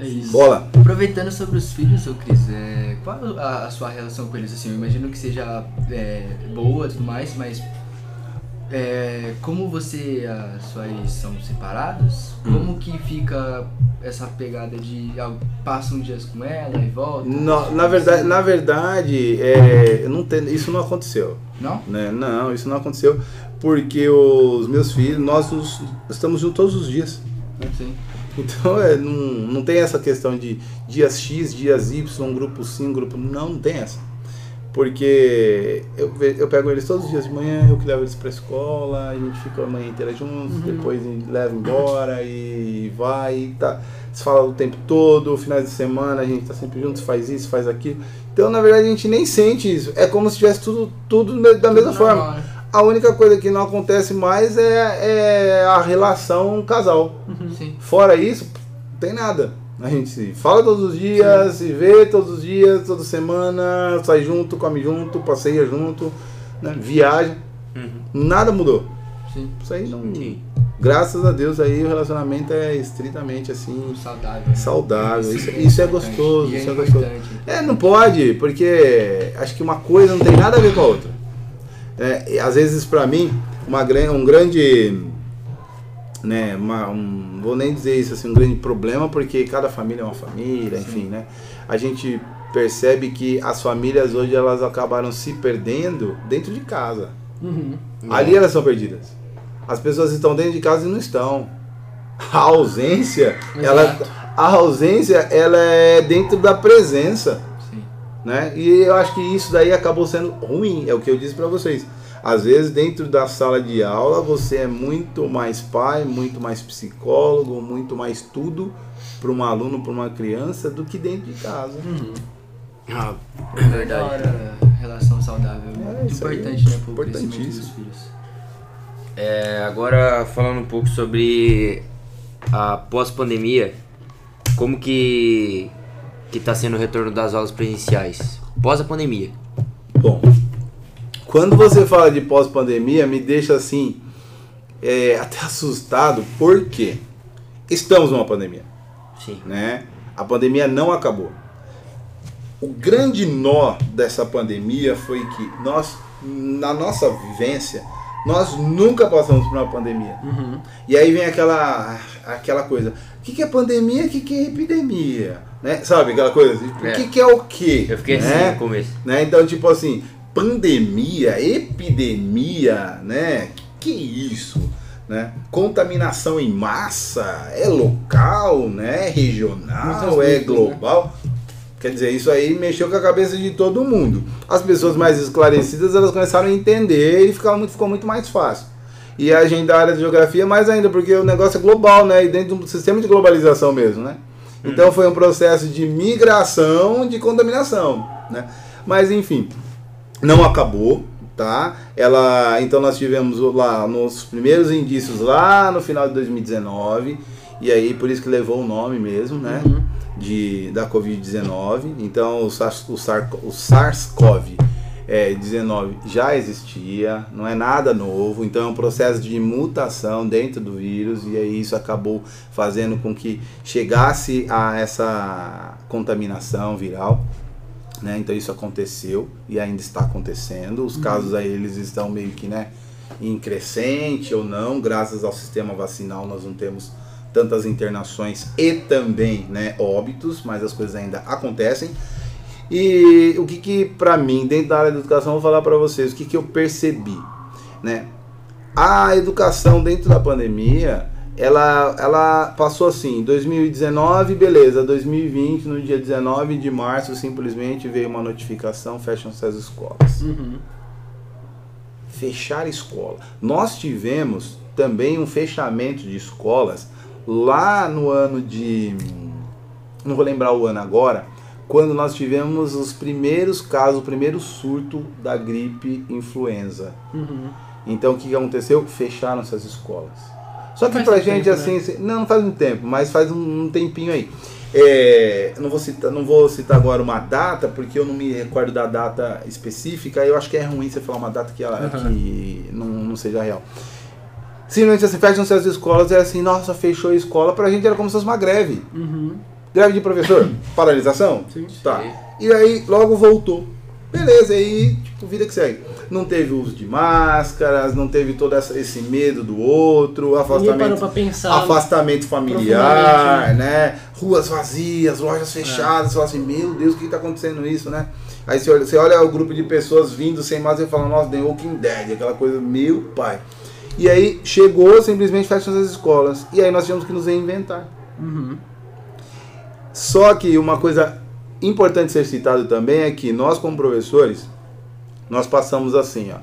É isso. Bola. Aproveitando sobre os filhos, ô Cris, é, qual a, a sua relação com eles? Assim, eu imagino que seja é, boa e tudo mais, mas é, como você e a sua ex são separados, Hum. como que fica essa pegada de ah, passam dias com ela e volta? No- na verdade, na verdade é, não tem- isso não aconteceu. Não? Né? Não, isso não aconteceu porque os meus filhos, nós nos- estamos juntos todos os dias. Sim. Então é, não, não tem essa questão de dias X, dias Y, grupo sim, grupo. Não, não tem essa. Porque eu, eu pego eles todos os dias de manhã, eu que levo eles pra escola, a gente fica a manhã inteira juntos, depois a gente leva embora e vai e tá. Se fala o tempo todo, finais de semana a gente tá sempre juntos, faz isso, faz aquilo. Então, na verdade, a gente nem sente isso. É como se tivesse tudo, tudo da mesma Tudo forma. normal, né? A única coisa que não acontece mais é, é a relação casal. Sim. Fora isso, não tem nada. A gente se fala todos os dias, se vê todos os dias, toda semana, sai junto, come junto, passeia junto, né? viaja. Nada mudou. Sim. Isso aí não. Sim. Graças a Deus aí o relacionamento é estritamente assim. Saudável. né? Saudável. Isso, isso é gostoso. É Isso é gostoso. É, não pode, porque acho que uma coisa não tem nada a ver com a outra. É, às vezes pra mim, uma, um grande. Né, uma, um, vou nem dizer isso assim, um grande problema, porque cada família é uma família, enfim, né? A gente percebe que as famílias hoje elas acabaram se perdendo dentro de casa. Uhum. Ali elas são perdidas. As pessoas estão dentro de casa e não estão. A ausência, ela, a ausência, ela é dentro da presença Sim. né? E eu acho que isso daí acabou sendo ruim, é o que eu disse para vocês. Às vezes dentro da sala de aula você é muito mais pai, muito mais psicólogo, muito mais tudo para um aluno, para uma criança do que dentro de casa. Ah, É verdade. relação saudável. É, Muito é importante, né? Pro crescimento importantíssimo. dos filhos. É, agora falando um pouco sobre a pós-pandemia, como que que tá sendo o retorno das aulas presenciais pós a pandemia? Bom, quando você fala de pós-pandemia, me deixa assim é, até assustado, porque estamos numa pandemia. Sim. né? A pandemia não acabou. O grande nó dessa pandemia foi que nós, na nossa vivência, nós nunca passamos por uma pandemia. Uhum. E aí vem aquela, aquela coisa: o que, que é pandemia? O que, que é epidemia? Né? Sabe aquela coisa? assim, O É. que, que é o quê? Eu fiquei assim né? no começo. né? Então, tipo assim, pandemia, epidemia, né? Que isso? Né? Contaminação em massa é local, né? Regional, Muitas é né? global. Quer dizer, isso aí mexeu com a cabeça de todo mundo. As pessoas mais esclarecidas, elas começaram a entender e ficava muito, ficou muito mais fácil. E a gente da área de geografia mais ainda, porque o negócio é global, né? E dentro do sistema de globalização mesmo, né? Então foi um processo de migração de contaminação, né? Mas enfim, não acabou, tá? Ela, então nós tivemos lá nos primeiros indícios lá no final de 2019 e aí por isso que levou o nome mesmo, né? De da COVID-19. Então o SARS, o SAR, o SARS-CoV é, 19 já existia, não é nada novo, então é um processo de mutação dentro do vírus e aí isso acabou fazendo com que chegasse a essa contaminação viral. Né? Então isso aconteceu e ainda está acontecendo. Os casos aí eles estão meio que né, em crescente ou não, graças ao sistema vacinal nós não temos tantas internações e também né, óbitos, mas as coisas ainda acontecem. E o que que para mim, dentro da área da educação, eu vou falar para vocês, o que que eu percebi, né? A educação dentro da pandemia, ela, ela passou assim, 2019, beleza, 2020, no dia 19 de março, simplesmente veio uma notificação, fecham-se as escolas. Uhum. Fechar escola. Nós tivemos também um fechamento de escolas lá no ano de. Não vou lembrar o ano agora, quando nós tivemos os primeiros casos, o primeiro surto da gripe influenza. Uhum. Então o que que aconteceu? Fecharam-se as escolas. Só que Faz pra gente tempo, assim, se- não, não faz muito tempo, mas faz um, um tempinho aí. É, não, vou citar, não vou citar agora uma data, porque eu não me recordo da data específica. Eu acho que é ruim você falar uma data que, ela, Aham. que não, não seja real. Simplesmente assim, fecham-se as escolas, é assim, nossa, fechou a escola, pra gente era como se fosse uma greve. Uhum. Greve de professor? Paralisação? Sim. Tá. E aí logo voltou. Beleza, aí tipo, vida que segue. Não teve uso de máscaras, não teve todo essa- esse medo do outro, afastamento, afastamento familiar, né? Ruas vazias, lojas fechadas, você fala assim, meu Deus, o que tá acontecendo isso, né? Aí você olha, você olha o grupo de pessoas vindo sem máscara e fala, nossa, The Walking Dead, aquela coisa, meu pai. E aí chegou, simplesmente fecham as escolas. E aí nós tivemos que nos reinventar. Uhum. Só que uma coisa importante ser citado também é que nós como professores, nós passamos assim, ó,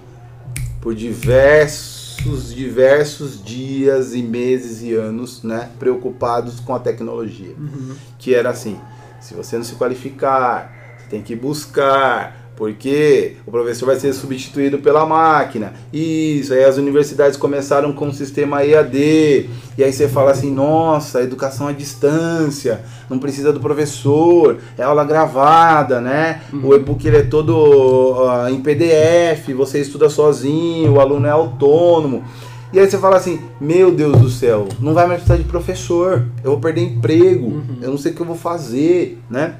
por diversos, diversos dias e meses e anos, né, preocupados com a tecnologia. Uhum. Que era assim, se você não se qualificar, você tem que buscar, porque o professor vai ser substituído pela máquina. Isso, aí as universidades começaram com o sistema EAD, e aí você fala assim, nossa, educação à distância, não precisa do professor, é aula gravada, né? O e-book ele é todo ó, em PDF, você estuda sozinho, o aluno é autônomo. E aí você fala assim, meu Deus do céu, não vai mais precisar de professor, eu vou perder emprego, eu não sei o que eu vou fazer, né?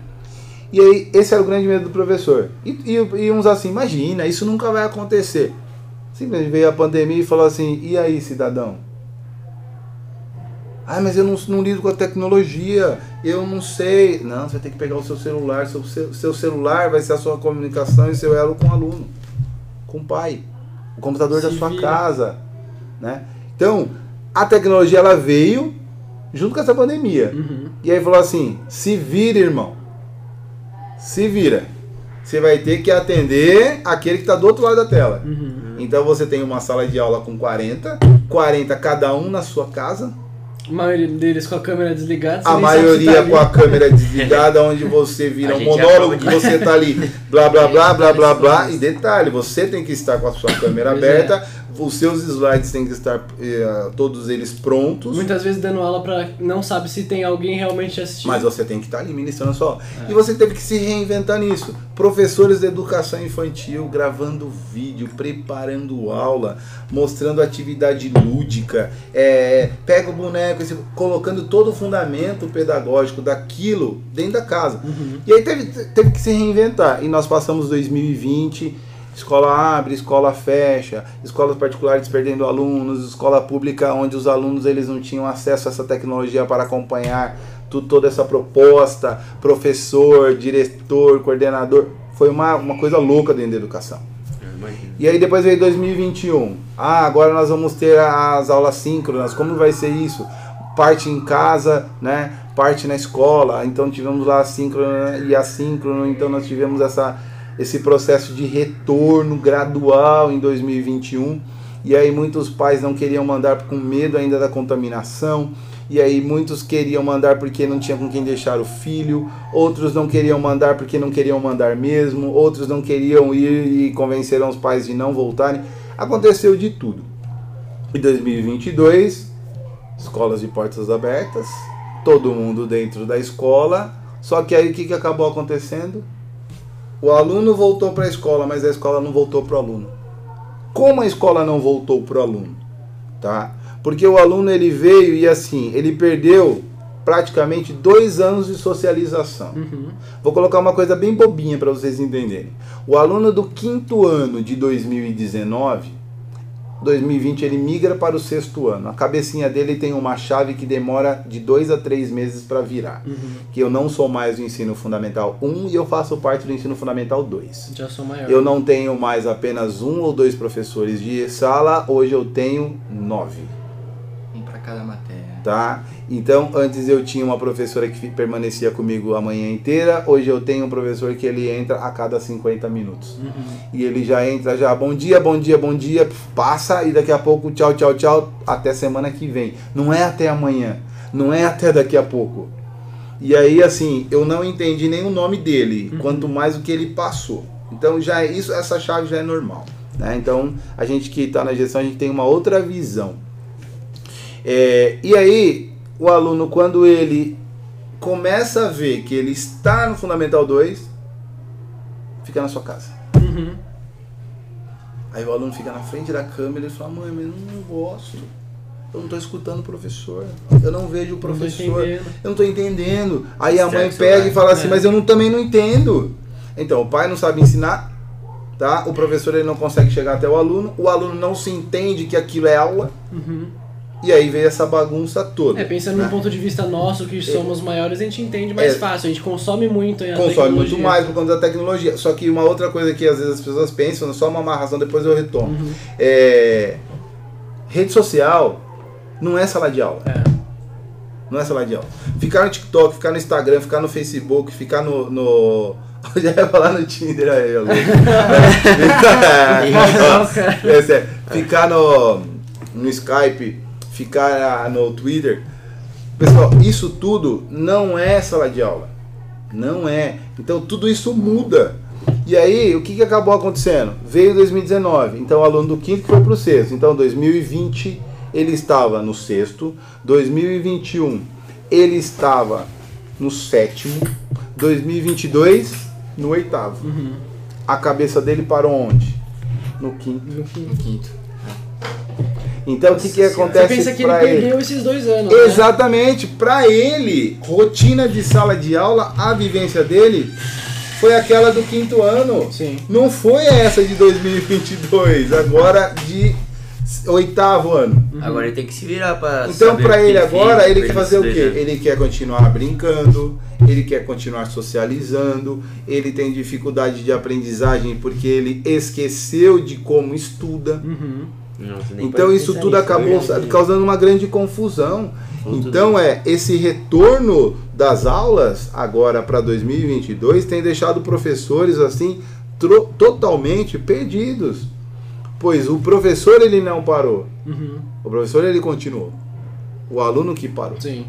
E aí, esse era o grande medo do professor. E, e, e uns assim, imagina, isso nunca vai acontecer. Simplesmente veio a pandemia e falou assim, e aí, cidadão? Ah, mas eu não, não lido com a tecnologia, eu não sei. Não, você vai ter que pegar o seu celular, seu, seu, celular vai ser a sua comunicação e seu elo com o aluno, com o pai, o computador da Se sua vira. casa, né? Então, a tecnologia ela veio junto com essa pandemia. Uhum. E aí falou assim: se vira, irmão. Se vira. Você vai ter que atender aquele que está do outro lado da tela. Uhum. Então você tem uma sala de aula com 40, 40 cada um na sua casa, A maioria deles com a câmera desligada. a maioria tá com a câmera desligada, onde você vira A um é monólogo, que você tá ali, blá blá blá blá blá blá. E detalhe, você tem que estar com a sua câmera Pois aberta, os seus slides têm que estar eh, todos eles prontos. Muitas vezes dando aula pra não sabe se tem alguém realmente assistindo. Mas você tem que estar ali ministrando a sua aula. É. E você teve que se reinventar nisso. Professores de educação infantil gravando vídeo, preparando aula, mostrando atividade lúdica, é, pega o boneco, esse- colocando todo o fundamento pedagógico daquilo dentro da casa. Uhum. E aí teve, teve que se reinventar. E nós passamos 2020, escola abre, escola fecha, escolas particulares perdendo alunos, escola pública onde os alunos eles não tinham acesso a essa tecnologia para acompanhar tu- toda essa proposta, professor, diretor, coordenador. Foi uma, uma coisa louca dentro da educação. E aí depois veio 2021. Ah, agora nós vamos ter as aulas síncronas. Como vai ser isso? Parte em casa, né? Parte na escola. Então tivemos lá a síncrona e assíncrono. Então nós tivemos essa, esse processo de retorno gradual em 2021. E aí muitos pais não queriam mandar com medo ainda da contaminação. E aí muitos queriam mandar porque não tinha com quem deixar o filho, outros não queriam mandar porque não queriam mandar mesmo, outros não queriam ir e convenceram os pais de não voltarem. Aconteceu de tudo. Em 2022, escolas de portas abertas, todo mundo dentro da escola. Só que aí o que, que acabou acontecendo? O aluno voltou para a escola, mas a escola não voltou para o aluno. Como a escola não voltou para o aluno? Tá? Porque o aluno ele veio e assim, ele perdeu praticamente dois anos de socialização. Uhum. Vou colocar uma coisa bem bobinha para vocês entenderem. O aluno do quinto ano de 2019, 2020 ele migra para o sexto ano. A cabecinha dele tem uma chave que demora de dois a três meses para virar. Uhum. Que eu não sou mais do ensino fundamental 1 e eu faço parte do ensino fundamental 2. Já sou maior. Eu não tenho mais apenas um ou dois professores de sala, hoje eu tenho nove Um pra cada matéria. Tá? Então, antes eu tinha uma professora que permanecia comigo a manhã inteira, hoje eu tenho um professor que ele entra a cada 50 minutos. Uhum. E ele já entra já, bom dia, bom dia, bom dia, passa e daqui a pouco tchau, tchau, tchau, até semana que vem. Não é até amanhã, não é até daqui a pouco. E aí, assim, eu não entendi nem o nome dele, quanto mais o que ele passou. Então, já é isso, essa chave já é normal. Né? Então, a gente que está na gestão, a gente tem uma outra visão. É, e aí, o aluno, quando ele começa a ver que ele está no Fundamental 2, fica na sua casa. Uhum. Aí o aluno fica na frente da câmera e fala, mãe, mas eu não gosto. Eu não estou escutando o professor. Eu não vejo o professor. Eu não estou entendendo. Aí a mãe pega e fala assim, É. mas eu não, também não entendo. Então, o pai não sabe ensinar, tá? O professor ele não consegue chegar até o aluno. O aluno não se entende que aquilo é aula. Uhum. E aí vem essa bagunça toda. É, pensando né? num ponto de vista nosso, que somos maiores, a gente entende mais É. fácil, a gente consome muito. a consome muito tecnologia. mais por conta da tecnologia. Só que uma outra coisa que às vezes as pessoas pensam, só uma amarração, depois eu retomo. Uhum. É, Rede social não é sala de aula. É. Não é sala de aula. Ficar no TikTok, ficar no Instagram, ficar no Facebook, ficar no. no... Eu já ia falar no Tinder aí, eu é sério. Ficar no, no Skype, ficar ah, no Twitter. Pessoal, isso tudo não é sala de aula. Não é. Então tudo isso muda. E aí, o que, que acabou acontecendo? Veio 2019, então o aluno do quinto foi para o sexto. Então 2020 ele estava no sexto. 2021 ele estava no sétimo. 2022 no oitavo. Uhum. A cabeça dele parou onde? No quinto. No quinto. Então o que, que Nossa Você acontece pensa que ele para ele? perdeu esses dois anos. né? Exatamente, para ele, rotina de sala de aula, a vivência dele foi aquela do quinto ano. Sim. Não foi essa de 2022, agora de oitavo ano. Agora ele tem que se virar pra Então, para ele agora, ele quer fazer o quê? anos. Ele quer continuar brincando, ele quer continuar socializando, ele tem dificuldade de aprendizagem porque ele esqueceu de como estuda. Uhum. Nossa, Então isso tudo acabou verdade. sabe, causando uma grande confusão. Então é esse retorno das aulas agora para 2022 tem deixado professores assim tro- totalmente perdidos. Pois o professor ele não parou, Uhum. o professor ele continuou. O aluno que parou. Sim.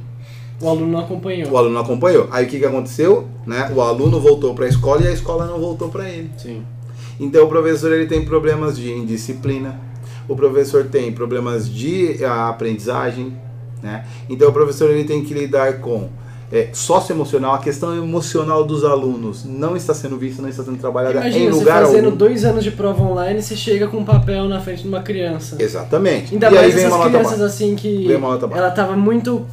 O aluno não acompanhou. O aluno não acompanhou. Aí o que, que aconteceu? Né? O aluno voltou para a escola e a escola não voltou para ele. Sim. Então o professor ele tem problemas de indisciplina, o professor tem problemas de ah, aprendizagem, né? Então o professor ele tem que lidar com é, socioemocional, a questão emocional dos alunos não está sendo vista, não está sendo trabalhada em Imagina, você lugar fazendo algum. dois anos de prova online e você chega com um papel na frente de uma criança. Exatamente. Ainda e aí mais vem essas uma nota crianças baixa. assim que nota ela tava muito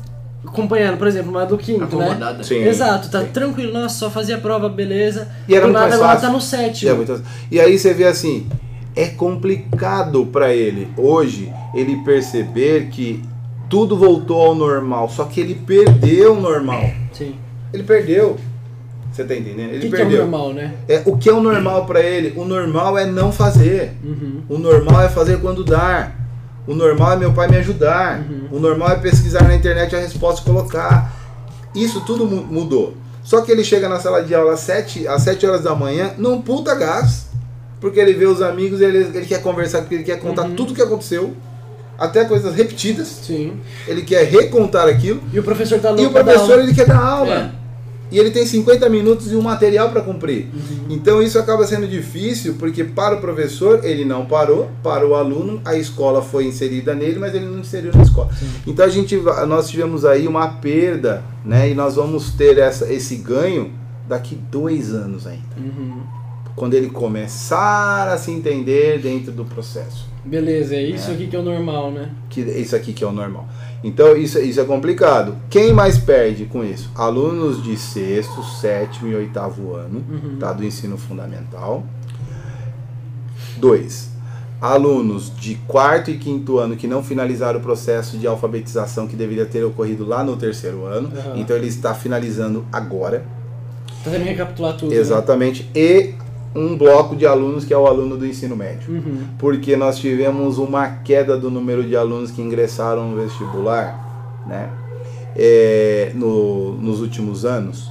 acompanhando, por exemplo, uma do quinto, né? Sim. Exato, tá Sim. tranquilo, nossa, só fazia a prova, beleza. E era Do muito nada mais agora fácil. tá no E, sétimo. é muito- e aí você vê assim, é complicado para ele hoje ele perceber que tudo voltou ao normal, só que ele perdeu o normal. Sim. Ele perdeu. Você tá entendendo? O Ele que, que é o perdeu. normal, né? É, o que é o normal pra ele? O normal é não fazer. Uhum. O normal é fazer quando dar. O normal é meu pai me ajudar. Uhum. O normal é pesquisar na internet a resposta e colocar. Isso tudo mu- mudou. Só que ele chega na sala de aula às 7, às 7 horas da manhã num puta gás. Porque ele vê os amigos, ele, ele quer conversar, porque ele quer contar Uhum. tudo o que aconteceu. Até coisas repetidas. Sim. Ele quer recontar aquilo. E o professor tá louco E o professor ele quer dar aula. É. E ele tem 50 minutos e um material para cumprir. Uhum. Então isso acaba sendo difícil porque para o professor ele não parou, para o aluno a escola foi inserida nele, mas ele não inseriu na escola. Então a gente nós tivemos aí uma perda, né? E nós vamos ter essa, esse ganho daqui dois anos ainda, Uhum. Quando ele começar a se entender dentro do processo. Beleza, é isso aqui que é o normal, né? que isso aqui que é o normal. Então isso, isso é complicado. Quem mais perde com isso? Alunos de sexto, sétimo e oitavo ano, Uhum. tá, do ensino fundamental. Dois, alunos de quarto e quinto ano que não finalizaram o processo de alfabetização que deveria ter ocorrido lá no terceiro ano. Aham. Então ele está finalizando agora. Tá que recapitular tudo. né? Exatamente. E um bloco de alunos que é o aluno do ensino médio Uhum. porque nós tivemos uma queda do número de alunos que ingressaram no vestibular, né? É, no- nos últimos anos.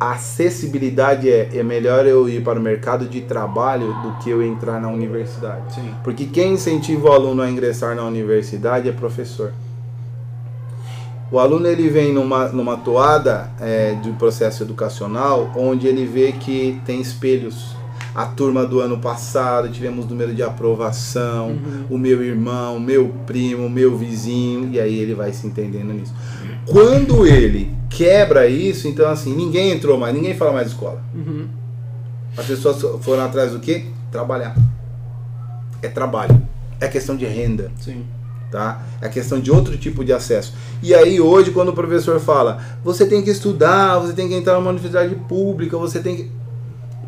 A acessibilidade é, é melhor eu ir para o mercado de trabalho do que eu entrar na universidade. Sim. Porque quem incentiva o aluno a ingressar na universidade é professor. O aluno ele vem numa, numa toada é, de processo educacional onde ele vê que tem espelhos. A turma do ano passado tivemos número de aprovação, Uhum. o meu irmão, meu primo, meu vizinho, e aí ele vai se entendendo nisso. Quando ele quebra isso, então assim, ninguém entrou mais, ninguém fala mais de escola. Uhum. As pessoas foram atrás do quê? Trabalhar. É trabalho. É questão de renda Sim. Tá? É questão de outro tipo de acesso. E aí hoje quando o professor fala, você tem que estudar, você tem que entrar numa universidade pública, você tem que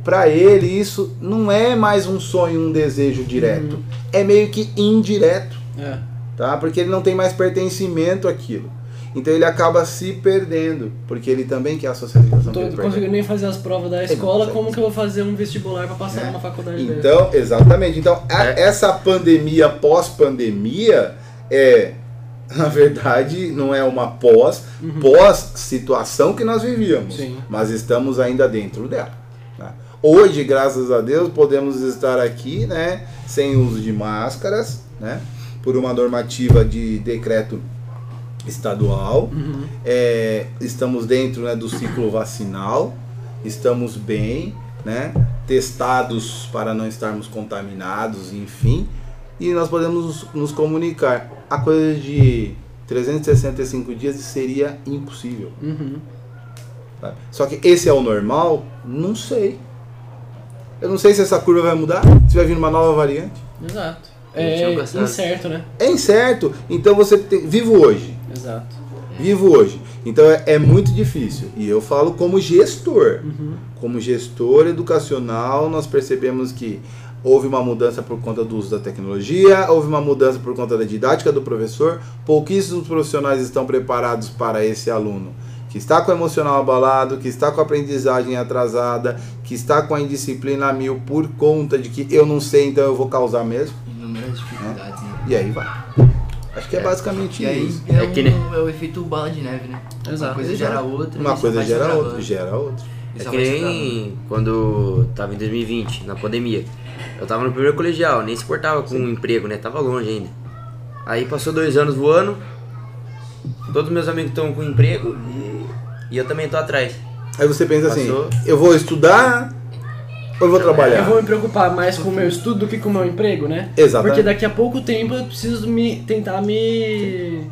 para ele isso não é mais um sonho, um desejo direto. É meio que indireto, É. tá? Porque ele não tem mais pertencimento àquilo. Então ele acaba se perdendo, porque ele também quer a socialização. Não tô perde. conseguindo nem fazer as provas da escola, como que eu vou fazer um vestibular pra passar É. numa faculdade dessa? Então, exatamente. Então, a- É. essa pandemia pós-pandemia é, na verdade, não é uma pós, pós-situação que nós vivíamos, Sim. mas estamos ainda dentro dela. né? Hoje, graças a Deus, podemos estar aqui, né, sem uso de máscaras, né, por uma normativa de decreto estadual. Uhum. É, estamos dentro né, do ciclo vacinal, estamos bem, né, testados para não estarmos contaminados, enfim, e nós podemos nos comunicar. A coisa de 365 dias seria impossível. Uhum. Só que esse é o normal? Não sei. Eu não sei se essa curva vai mudar, se vai vir uma nova variante. Exato. É sabe. incerto, né? É incerto, então você tem, vivo hoje. Exato. Vivo hoje. Então é, é muito difícil. E eu falo como gestor. Uhum. Como gestor educacional, nós percebemos que houve uma mudança por conta do uso da tecnologia, houve uma mudança por conta da didática do professor. Pouquíssimos profissionais estão preparados para esse aluno que está com o emocional abalado, que está com a aprendizagem atrasada, que está com a indisciplina a mil por conta de que eu não sei, então eu vou causar mesmo. Inúmeras dificuldades, né? E aí vai. Acho que é, basicamente E aí isso. é, É que um- nem- é o efeito bola de neve, né? Exato. Uma coisa Exato. gera outra. Uma coisa gera outra, gera outra. É que nem quando tava em 2020, na pandemia. Eu tava no primeiro colegial, nem se portava com um emprego, né? Tava longe ainda. Aí passou dois anos voando, todos meus amigos estão com emprego e, e eu também tô atrás. Aí você pensa assim, Passou. eu vou estudar ou eu vou trabalhar? Eu vou me preocupar mais com o meu estudo do que com o meu emprego, né? Exatamente. Porque daqui a pouco tempo eu preciso me tentar me.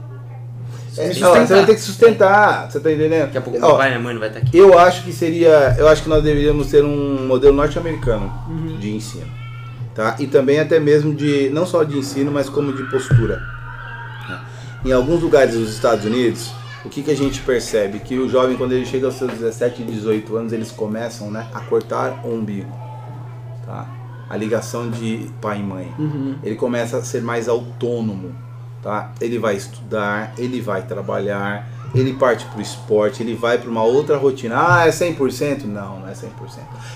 É, sustentar. você vai ter que sustentar, você tá entendendo? Daqui a pouco Ó, meu pai e minha mãe não vai estar aqui. Eu acho que seria, eu acho que nós deveríamos ter um modelo norte-americano Uhum. de ensino, tá? E também até mesmo de não só de ensino, mas como de postura. né? Em alguns lugares dos Estados Unidos, o que, que a gente percebe que o jovem quando ele chega aos seus 17, 18 anos, eles começam, né, a cortar o umbigo, tá? A ligação de pai e mãe Uhum. ele começa a ser mais autônomo, tá? Ele vai estudar, ele vai trabalhar, ele parte para o esporte, ele vai para uma outra rotina. Ah, é 100%? Não, não é 100%.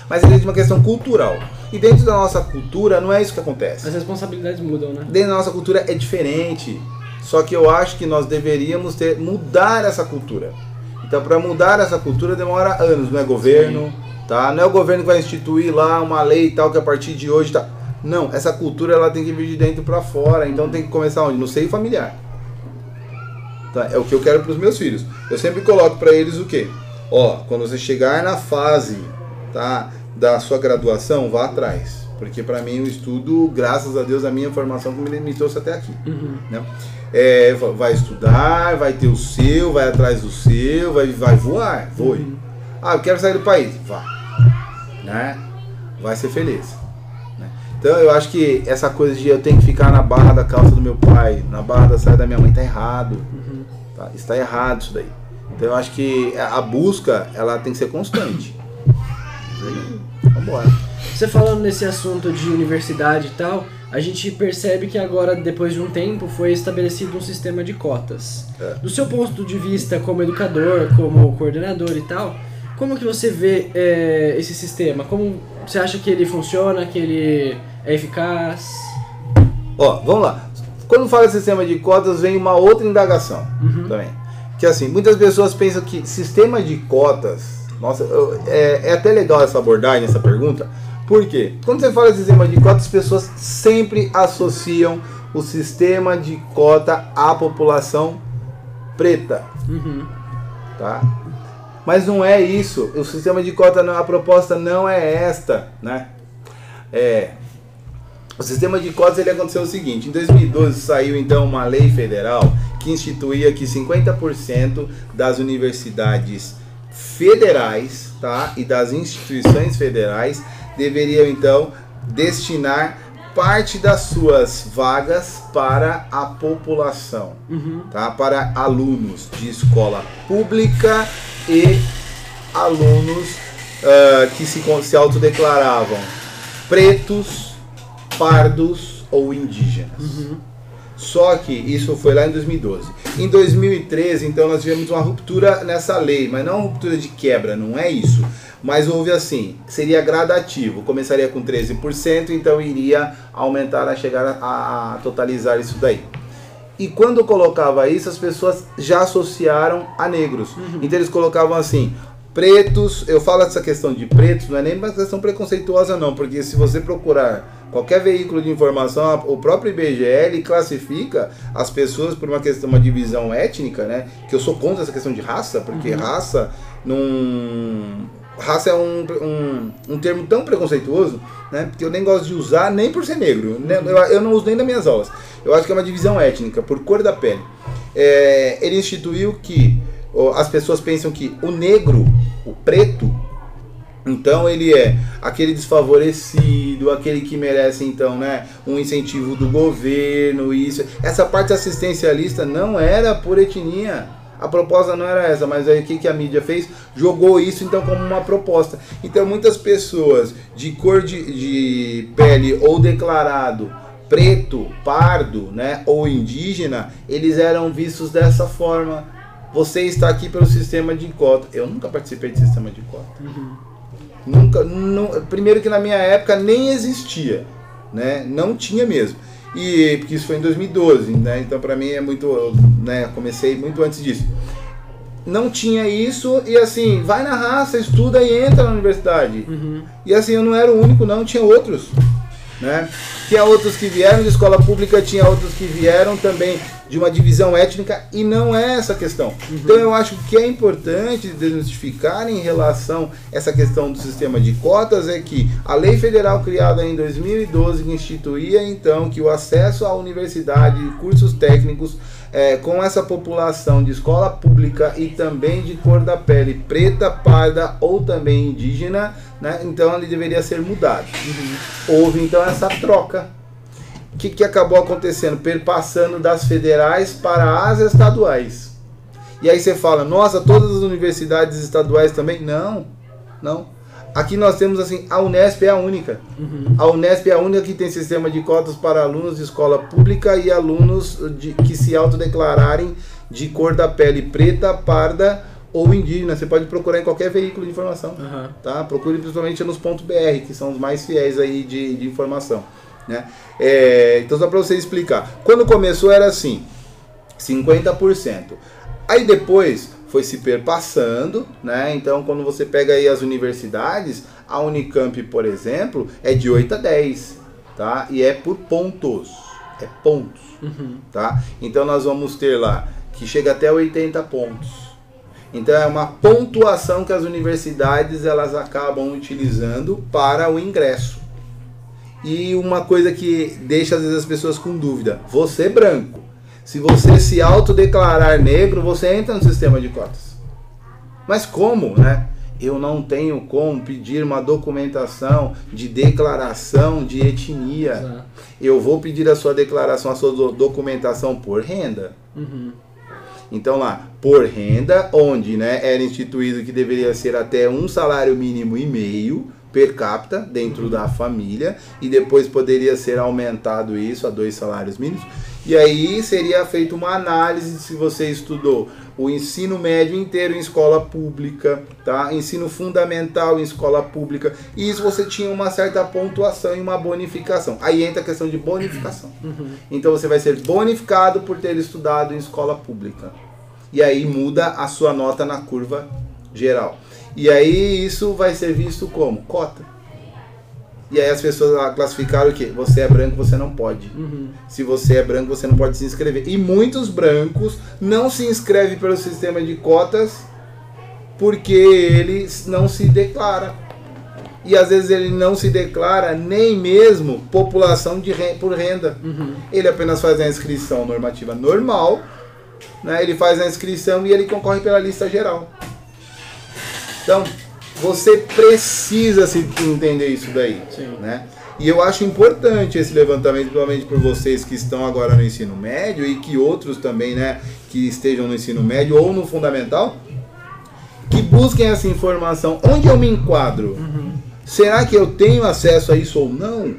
Mas é de uma questão cultural. E dentro da nossa cultura não é isso que acontece. As responsabilidades mudam, né? Dentro da nossa cultura é diferente. Só que eu acho que nós deveríamos ter mudar essa cultura. Então, para mudar essa cultura demora anos, não é governo, tá? Não é o governo que vai instituir lá uma lei e tal que a partir de hoje tá. Não, essa cultura ela tem que vir de dentro para fora. Então tem que começar onde? No seio familiar. Tá? É o que eu quero para os meus filhos. Eu sempre coloco para eles o quê? Ó, quando você chegar na fase, tá, da sua graduação, vá atrás. Porque para mim o estudo, graças a Deus, a minha formação me, me trouxe até aqui. Uhum. Né? É, va- vai estudar, vai ter o seu, vai atrás do seu, vai, vai voar, voe. Ah, eu quero sair do país, vá. Né? Vai ser feliz. né? Então eu acho que essa coisa de eu tenho que ficar na barra da calça do meu pai, na barra da saia da minha mãe, tá errado. Tá? Está errado isso daí. Então eu acho que a busca, ela tem que ser constante. Vambora. Você falando nesse assunto de universidade e tal, a gente percebe que agora, depois de um tempo, foi estabelecido um sistema de cotas. É. Do seu ponto de vista como educador, como coordenador e tal, como que você vê é, esse sistema? Como você acha que ele funciona, que ele é eficaz? Ó, vamos lá. Quando fala sistema de cotas, vem uma outra indagação também. Que assim, muitas pessoas pensam que sistema de cotas. Nossa, eu- é, é até legal essa abordagem, essa pergunta. Por quê? Quando você fala sistema de cotas, as pessoas sempre associam o sistema de cota à população preta. Uhum. tá? Mas não é isso. O sistema de cota, não, a proposta não é esta, né? É, o sistema de cotas ele aconteceu o seguinte: em 2012 saiu então uma lei federal que instituía que 50% das universidades federais, tá, e das instituições federais deveriam então destinar parte das suas vagas para a população Uhum. tá? para alunos de escola pública e alunos ah, que se, se autodeclaravam pretos, pardos ou indígenas. Só que isso foi lá em 2012. Em 2013, então, nós tivemos uma ruptura nessa lei, mas não uma ruptura de quebra, não é isso. Mas houve assim, seria gradativo, começaria com 13%, então iria aumentar a chegar a, a totalizar isso daí. E quando colocava isso, as pessoas já associaram a negros. Então eles colocavam assim, pretos, eu falo essa questão de pretos, não é nem uma questão preconceituosa não, porque se você procurar qualquer veículo de informação, o próprio IBGE ele classifica as pessoas por uma questão, uma divisão étnica, né? Que eu sou contra essa questão de raça, porque raça não. Raça é um, um, um termo tão preconceituoso, né? Porque eu nem gosto de usar nem por ser negro. né? Eu, eu não uso nem nas minhas aulas. Eu acho que é uma divisão étnica, por cor da pele. É, ele instituiu que ó, as pessoas pensam que o negro, o preto, então ele é aquele desfavorecido, aquele que merece então, né, um incentivo do governo, isso. Essa parte assistencialista não era por etnia. A proposta não era essa, mas aí o que, que a mídia fez? Jogou isso então como uma proposta. Então muitas pessoas de cor de, de pele ou declarado preto, pardo, né, ou indígena, eles eram vistos dessa forma. Você está aqui pelo sistema de cota. Eu nunca participei de sistema de cota. Nunca, nu- primeiro que na minha época nem existia, né? Não tinha mesmo. E porque isso foi em 2012, né? Então para mim é muito, né, comecei muito antes disso. Não tinha isso e assim, vai na raça, estuda e entra na universidade. E assim, eu não era o único não, tinha outros, né? Tinha outros que vieram de escola pública, tinha outros que vieram também de uma divisão étnica e não é essa a questão. Então eu acho que é importante desmistificar em relação a essa questão do sistema de cotas é que a lei federal criada em 2012 que instituía então que o acesso à universidade e cursos técnicos é, com essa população de escola pública e também de cor da pele preta, parda ou também indígena, né? então ele deveria ser mudado. Houve então essa troca. O que, que acabou acontecendo? Perpassando das federais para as estaduais. E aí você fala, nossa, todas as universidades estaduais também? Não, não. Aqui nós temos assim, a Unesp é a única. A Unesp é a única que tem sistema de cotas para alunos de escola pública e alunos de, que se autodeclararem de cor da pele preta, parda ou indígena. Você pode procurar em qualquer veículo de informação Aham. tá? Procure principalmente nos pontos .br, que são os mais fiéis aí de, de informação, né? É, então só para você explicar. Quando começou era assim, 50%. Aí depois foi se perpassando, né? Então quando você pega aí as universidades, a Unicamp, por exemplo, é de 8 a 10, tá? E é por pontos, é pontos, tá? Então nós vamos ter lá que chega até 80 pontos. Então é uma pontuação que as universidades elas acabam utilizando para o ingresso. E uma coisa que deixa às vezes as pessoas com dúvida: você é branco, se você se autodeclarar negro, você entra no sistema de cotas. Mas como, né? Eu não tenho como pedir uma documentação de declaração de etnia. Exato. Eu vou pedir a sua declaração, a sua do- documentação por renda. Uhum. Então lá, por renda, onde né, era instituído que deveria ser até um salário mínimo e meio per capita dentro da família e depois poderia ser aumentado isso a dois salários mínimos. E aí seria feita uma análise se você estudou o ensino médio inteiro em escola pública, tá? Ensino fundamental em escola pública. E isso você tinha uma certa pontuação e uma bonificação. Aí entra a questão de bonificação. Então você vai ser bonificado por ter estudado em escola pública. E aí muda a sua nota na curva geral. E aí isso vai ser visto como cota. E aí as pessoas lá classificaram o quê? Você é branco, você não pode. Uhum. Se você é branco, você não pode se inscrever. E muitos brancos não se inscrevem pelo sistema de cotas porque ele não se declara. E às vezes ele não se declara nem mesmo população de por renda. Uhum. Ele apenas faz a inscrição normativa normal, né? ele faz a inscrição e ele concorre pela lista geral. Então, você precisa se entender isso daí. Sim. Né? E eu acho importante esse levantamento, principalmente por vocês que estão agora no ensino médio e que outros também, né, que estejam no ensino médio ou no fundamental, que busquem essa informação. Onde eu me enquadro? Será que eu tenho acesso a isso ou não?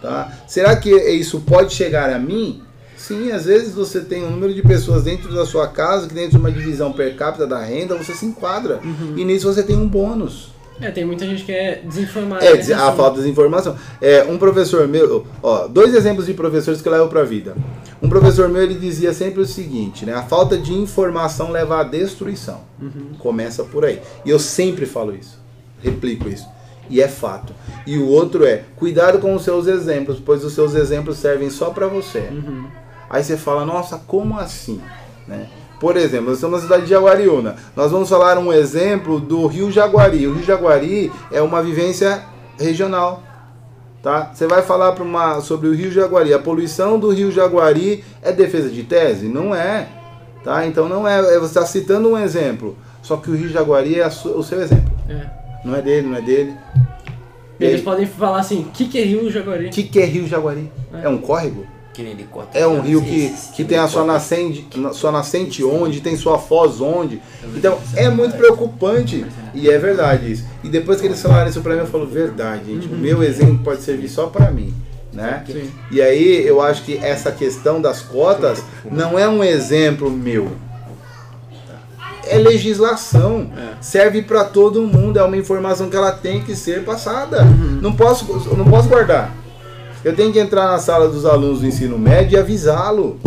Tá? Será que isso pode chegar a mim? Sim, às vezes você tem um número de pessoas dentro da sua casa que dentro de uma divisão per capita da renda você se enquadra. E nisso você tem um bônus. É, tem muita gente que é desinformada. É, nesse a assunto. falta de informação. É, um professor meu, ó, dois exemplos de professores que eu levo pra vida. Um professor meu, ele dizia sempre o seguinte, né? A falta de informação leva à destruição. Começa por aí. E eu sempre falo isso. Replico isso. E é fato. E o outro é, cuidado com os seus exemplos, pois os seus exemplos servem só pra você. Aí você fala, nossa, como assim? Né? Por exemplo, nós estamos na cidade de Jaguariúna. Nós vamos falar um exemplo do Rio Jaguari. O Rio Jaguari é uma vivência regional. Tá? Você vai falar uma, sobre o Rio Jaguari. A poluição do Rio Jaguari é defesa de tese? Não é. Tá? Então não é. é- Você está citando um exemplo. Só que o Rio Jaguari é o seu exemplo. É. Não é dele, não é dele. Eles podem falar assim, o que, que é Rio Jaguari? O que, que é Rio Jaguari? É um córrego? Que nem helicóptero. É um rio que, que tem a sua nascente, na- sua nascente onde, tem sua foz onde. Então é muito preocupante. E é verdade isso. E depois que eles falaram isso pra mim, eu falo, verdade, gente. O meu exemplo pode servir só pra mim. Né? Sim. E aí eu acho que essa questão das cotas não é um exemplo meu. É legislação. Serve pra todo mundo. É uma informação que ela tem que ser passada. Não posso, não posso guardar. Eu tenho que entrar na sala dos alunos do ensino médio e avisá-lo.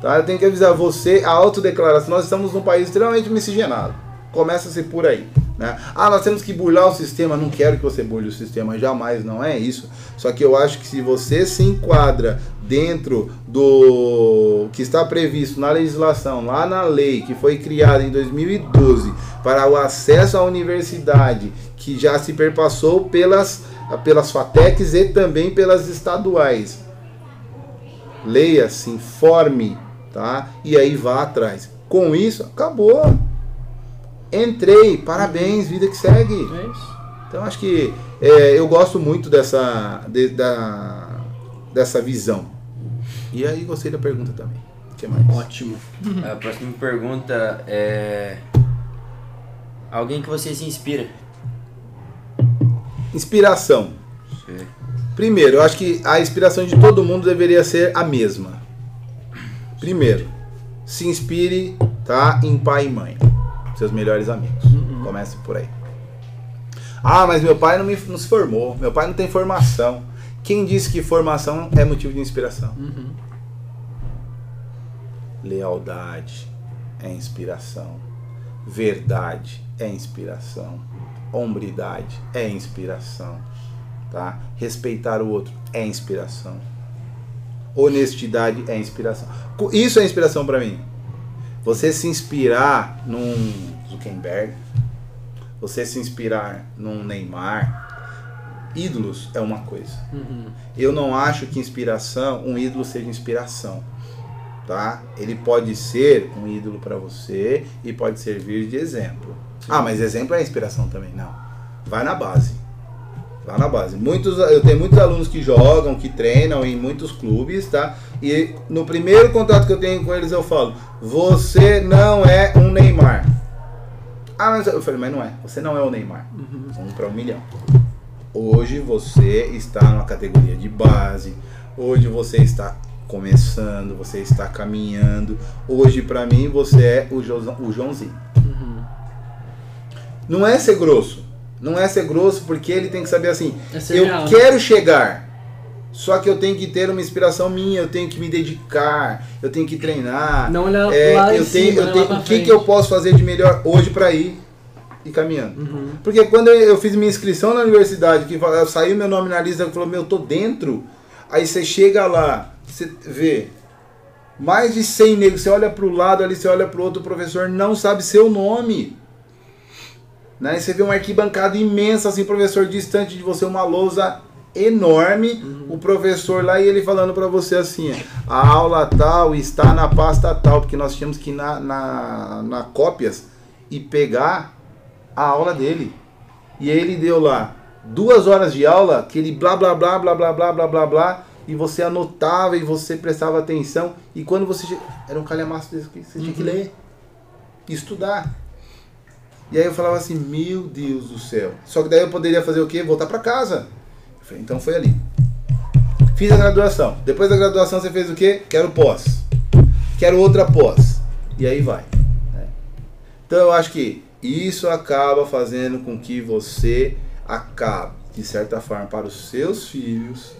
Tá? Eu tenho que avisar você, a autodeclaração. Nós estamos num país extremamente miscigenado. Começa-se por aí. Né? Ah, nós temos que burlar o sistema. Não quero que você burle o sistema, jamais, não é isso. Só que eu acho que se você se enquadra dentro do que está previsto na legislação, lá na lei que foi criada em 2012 para o acesso à universidade, que já se perpassou pelas, pelas FATECs e também pelas estaduais leia, se informe, tá? E aí vá atrás. Com isso, acabou. Entrei, parabéns, vida que segue. É isso. Então acho que é, eu gosto muito dessa, de- da, dessa visão. E aí gostei da pergunta também. O que mais? Ótimo. A próxima pergunta é. Alguém que você se inspira. Inspiração. Você- Primeiro, eu acho que a inspiração de todo mundo deveria ser a mesma. Primeiro, se inspire, tá, em pai e mãe, seus melhores amigos. Comece por aí. Ah, mas meu pai não me não se formou, meu pai não tem formação. Quem disse que formação é motivo de inspiração? Lealdade é inspiração. Verdade é inspiração. Hombridade é inspiração tá? Respeitar o outro é inspiração. Honestidade é inspiração. Isso é inspiração para mim. Você se inspirar num Zuckerberg, você se inspirar num Neymar, ídolos é uma coisa. Eu não acho que inspiração, um ídolo seja inspiração, tá? Ele pode ser um ídolo para você e pode servir de exemplo. Ah, mas exemplo é inspiração também, não. Vai na base. Lá na base. Muitos, eu tenho muitos alunos que jogam, que treinam em muitos clubes, tá? E no primeiro contato que eu tenho com eles eu falo: Você não é um Neymar. Ah, mas eu falei, mas não é. Você não é o Neymar. Um para um milhão. Hoje você está numa categoria de base. Hoje você está começando, você está caminhando. Hoje para mim você é o, Josão, o Joãozinho. Não é ser grosso. Não é ser grosso porque ele tem que saber assim. É eu real, né? quero chegar. Só que eu tenho que ter uma inspiração minha, eu tenho que me dedicar, eu tenho que treinar. Não olhar É, lá eu tenho, cima, eu olhar tenho o que, que eu posso fazer de melhor hoje para ir e caminhando. Uhum. Porque quando eu, eu fiz minha inscrição na universidade, que saiu meu nome na lista, falou, meu, eu tô dentro. Aí você chega lá, você vê mais de 100 negros, você olha pro lado ali, você olha pro outro, o professor não sabe seu nome. Né? Você vê uma arquibancada imensa, assim, professor distante de você, uma lousa enorme, o professor lá e ele falando pra você assim, a aula tal está na pasta tal, porque nós tínhamos que ir na, na, na cópias e pegar a aula dele. E ele deu lá duas horas de aula, aquele blá blá blá blá blá blá blá blá blá, e você anotava e você prestava atenção, e quando você era um calhamaço desse que você tinha que ler, estudar. E aí eu falava assim, meu Deus do céu. Só que daí eu poderia fazer o quê? Voltar pra casa. Eu falei, então foi ali. Fiz a graduação. Depois da graduação você fez o quê? Quero pós. Quero outra pós. E aí vai. né? Então eu acho que isso acaba fazendo com que você acabe, de certa forma, para os seus filhos,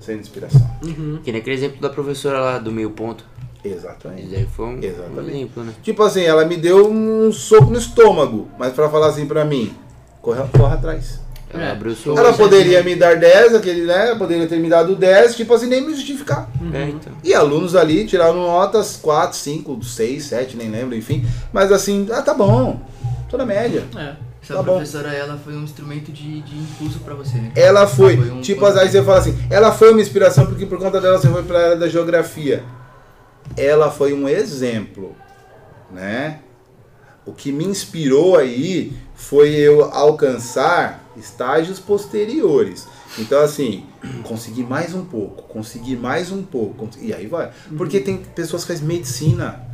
sendo inspiração. Uhum. Que nem aquele exemplo da professora lá do meio ponto. Exatamente. daí foi um, um Exatamente. exemplo, né? Tipo assim, ela me deu um soco no estômago, mas pra falar assim pra mim, corre, corre atrás. Ela É. abriu o seu Ela olho. poderia me dar 10, aquele, né? Poderia ter me dado 10, tipo assim, nem me justificar. É, então. E alunos ali tiraram notas 4, 5, 6, 7, nem lembro, enfim. Mas assim, ah, tá bom. Tô na média. É. Essa Tá bom. professora, ela foi um instrumento de, de impulso pra você, né? Ela foi, Foi um- tipo, aí você fala assim, ela foi uma inspiração porque por conta dela você foi pra área da geografia. Ela foi um exemplo, né? O que me inspirou aí foi eu alcançar estágios posteriores. Então, assim, conseguir mais um pouco, conseguir mais um pouco, e aí vai. Porque tem pessoas que fazem medicina.